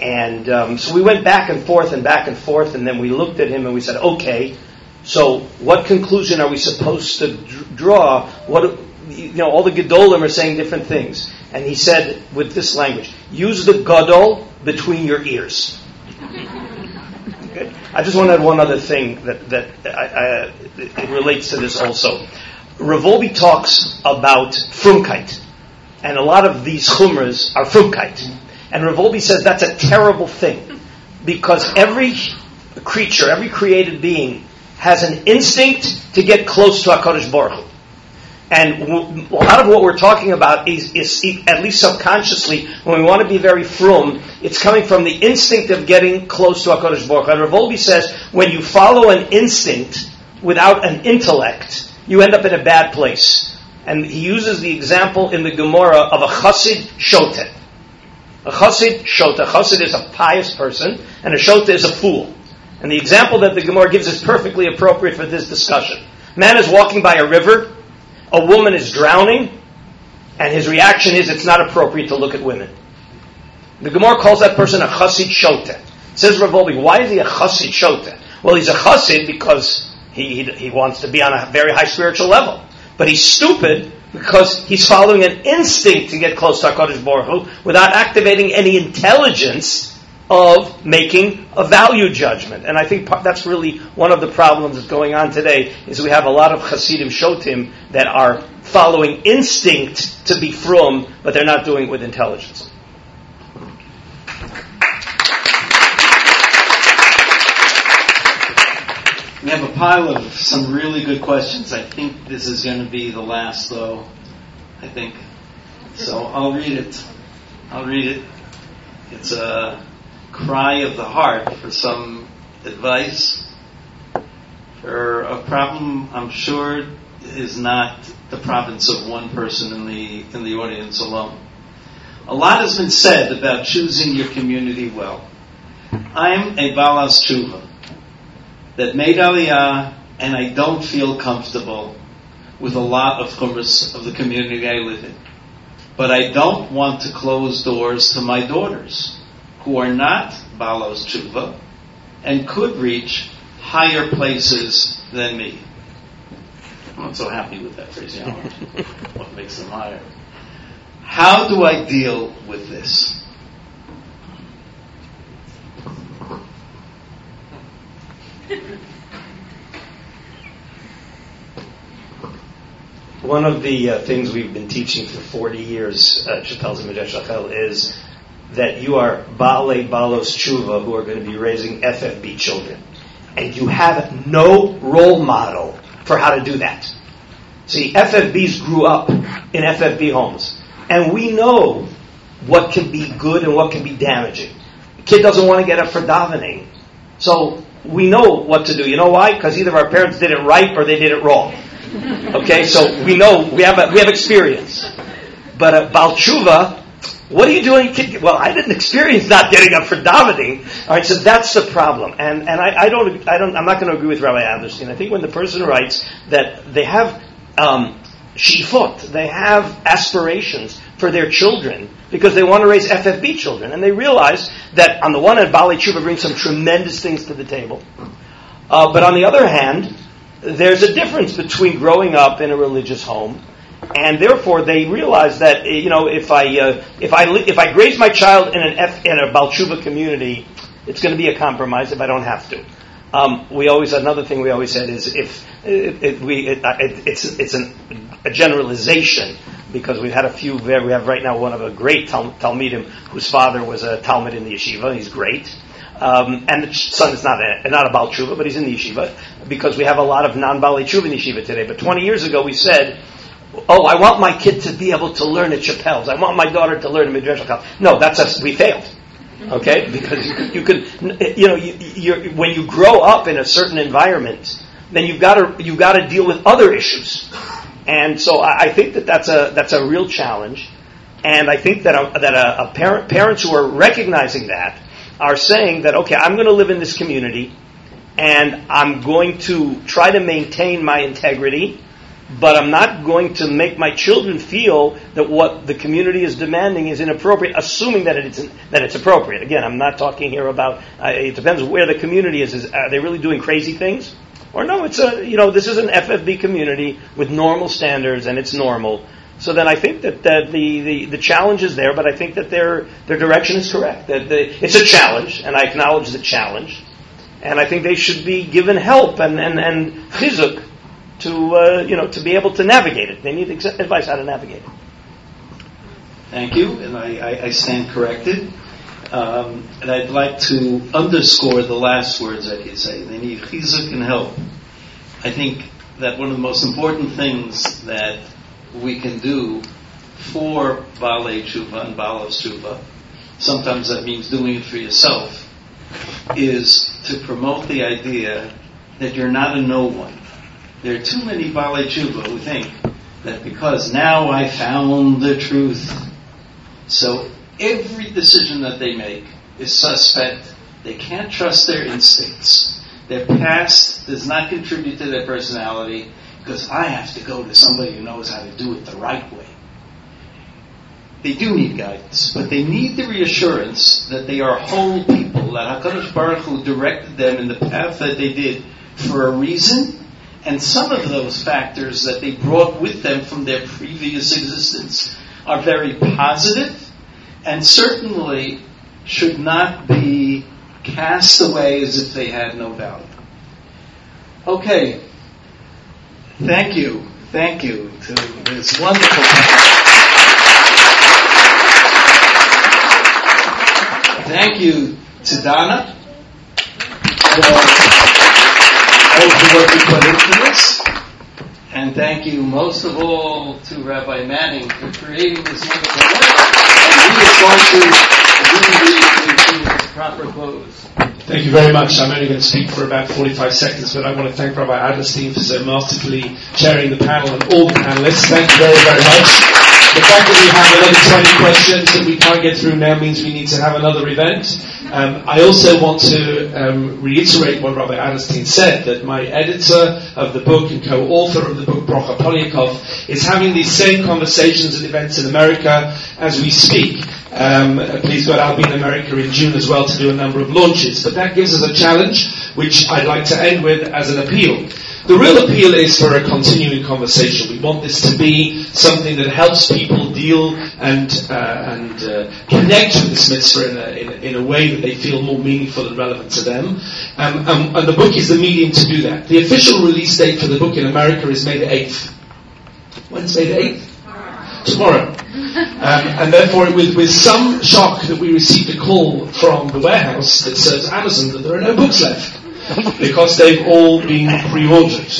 And um, so we went back and forth and back and forth, and then we looked at him and we said, okay, so, what conclusion are we supposed to draw? What you know, all the Gedolim are saying different things, and he said with this language: use the Gadol between your ears. okay. I just want to add one other thing that that I, I, it relates to this also. Rav Wolbe talks about frumkeit, and a lot of these chumras are frumkeit, and Rav Wolbe says that's a terrible thing because every creature, every created being, has an instinct to get close to HaKadosh Baruch Hu. And a lot of what we're talking about is, is, at least subconsciously, when we want to be very frum, it's coming from the instinct of getting close to HaKadosh Baruch Hu. And Rav says, when you follow an instinct without an intellect, you end up in a bad place. And he uses the example in the Gemara of a chassid shotet. A chassid shota. A chassid is a pious person, and a shota is a fool. And the example that the Gemara gives is perfectly appropriate for this discussion. Man is walking by a river, a woman is drowning, and his reaction is it's not appropriate to look at women. The Gemara calls that person a chassid shota. Says Wolbe, why is he a chassid shota? Well, he's a chassid because he, he, he wants to be on a very high spiritual level. But he's stupid because he's following an instinct to get close to HaKadosh Baruch Hu without activating any intelligence of making a value judgment. And I think that's really one of the problems that's going on today is we have a lot of Hasidim Shotim that are following instinct to be frum, but they're not doing it with intelligence. We have a pile of some really good questions. I think this is going to be the last, though. I think. So I'll read it. I'll read it. It's a cry of the heart for some advice for a problem I'm sure is not the province of one person in the in the audience alone. A lot has been said about choosing your community well. I'm a balas tshuva that made aliyah, and I don't feel comfortable with a lot of chumras of the community I live in. But I don't want to close doors to my daughters who are not Balos Tshuva and could reach higher places than me. I'm not so happy with that phraseology. *laughs* what makes them higher? How do I deal with this? One of the uh, things we've been teaching for 40 years at Shapell's and is that you are Bale Balos Tshuva who are going to be raising FFB children. And you have no role model for how to do that. See, FFBs grew up in FFB homes. And we know what can be good and what can be damaging. The kid doesn't want to get up for davening. So we know what to do. You know why? Because either our parents did it right or they did it wrong. Okay, so we know, we have, a, we have experience. But a Balchuva what are you doing? Well, I didn't experience not getting up for davening. All right, so that's the problem. And and I, I don't I don't I'm not going to agree with Rabbi Adlerstein. I think when the person writes that they have um, shifot, they have aspirations for their children because they want to raise FFB children, and they realize that on the one hand, Bali Tshuva brings some tremendous things to the table, uh, but on the other hand, there's a difference between growing up in a religious home and therefore they realize that you know if I uh, if I if I graze my child in an F, in a Balchuva community, it's going to be a compromise if I don't have to. Um, we always another thing we always said is if it, we it, it's it's an, a generalization because we've had a few very, we have right now one of a great Tal- Talmidim whose father was a Talmud in the yeshiva. He's great. Um, and the son is not a, not a Baal Tshuva, but he's in the yeshiva because we have a lot of non-Bali Tshuva in the yeshiva today. But 20 years ago we said oh, I want my kid to be able to learn at Shapell's. I want my daughter to learn at Midrash College. No, that's us. We failed. Okay, because you could, you could, you know, you, when you grow up in a certain environment, then you've got to you've got to deal with other issues, and so I, I think that that's a that's a real challenge, and I think that a, that a, a parent parents who are recognizing that are saying that okay, I'm going to live in this community, and I'm going to try to maintain my integrity but I'm not going to make my children feel that what the community is demanding is inappropriate, assuming that it's that it's appropriate. Again, I'm not talking here about. Uh, it depends where the community is. is. Are they really doing crazy things, or no? It's a you know this is an FFB community with normal standards and it's normal. So then I think that, that the, the, the challenge is there, but I think that their their direction is correct. That the, it's a challenge, and I acknowledge the challenge, and I think they should be given help and and and chizuk to uh, you know to be able to navigate it. They need advice how to navigate it. Thank you, and I, I, I stand corrected. Um, and I'd like to underscore the last words that you say. They need chizuk and help. I think that one of the most important things that we can do for Baalei Tshuva and Baal Tshuva, sometimes that means doing it for yourself, is to promote the idea that you're not a no one. There are too many Baalei Tshuva who think that because now I found the truth, so every decision that they make is suspect. They can't trust their instincts. Their past does not contribute to their personality because I have to go to somebody who knows how to do it the right way. They do need guidance, but they need the reassurance that they are whole people, that HaKadosh Baruch Hu directed them in the path that they did for a reason, and some of those factors that they brought with them from their previous existence are very positive, and certainly should not be cast away as if they had no value. Okay. Thank you. Thank you to this wonderful. Thank you to Donna for all the you put into this. And thank you most of all to Rabbi Manning for creating this wonderful work. And he is going to lead me to proper close. Thank you very much. I'm only going to speak for about 45 seconds, but I want to thank Rabbi Adlerstein for so masterfully chairing the panel and all the panelists. Thank you very, very much. The fact that we have another 20 questions that we can't get through now means we need to have another event. Um, I also want to um, reiterate what Rabbi Adlerstein said, that my editor of the book and co-author of the book, Bracha Poliakoff, is having these same conversations and events in America as we speak. Um, please God, I'll be in America in June as well to do a number of launches. But that gives us a challenge, which I'd like to end with as an appeal. The real appeal is for a continuing conversation. We want this to be something that helps people deal and uh, and uh, connect with this mitzvah in a, in, a, in a, way that they feel more meaningful and relevant to them. Um, um, and the book is the medium to do that. The official release date for the book in America is May the 8th. When's May the 8th? Tomorrow. Um, and therefore, with, with some shock that we received a call from the warehouse that serves Amazon that there are no books left because they've all been pre-ordered.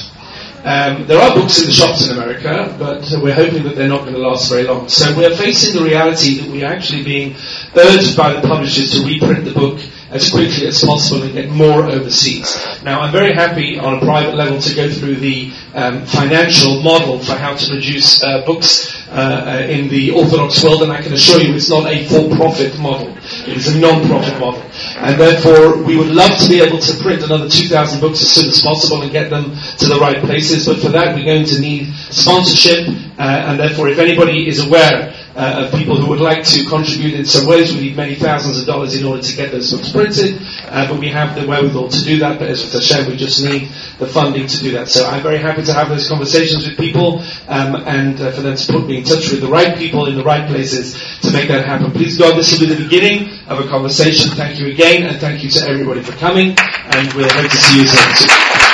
Um, there are books in the shops in America, but we're hoping that they're not going to last very long. So we're facing the reality that we're actually being urged by the publishers to reprint the book as quickly as possible and get more overseas. Now, I'm very happy on a private level to go through the um, financial model for how to produce uh, books uh, in the Orthodox world, and I can assure you it's not a for-profit model. It is a non-profit model. And therefore, we would love to be able to print another 2,000 books as soon as possible and get them to the right places, but for that we're going to need sponsorship, uh, and therefore if anybody is aware uh, of people who would like to contribute in some ways. We need many thousands of dollars in order to get those books printed, uh, but we have the wherewithal to do that. But as with Hashem, we just need the funding to do that. So I'm very happy to have those conversations with people um, and uh, for them to put me in touch with the right people in the right places to make that happen. Please God, this will be the beginning of a conversation. Thank you again, and thank you to everybody for coming, and we'll hope to see you soon.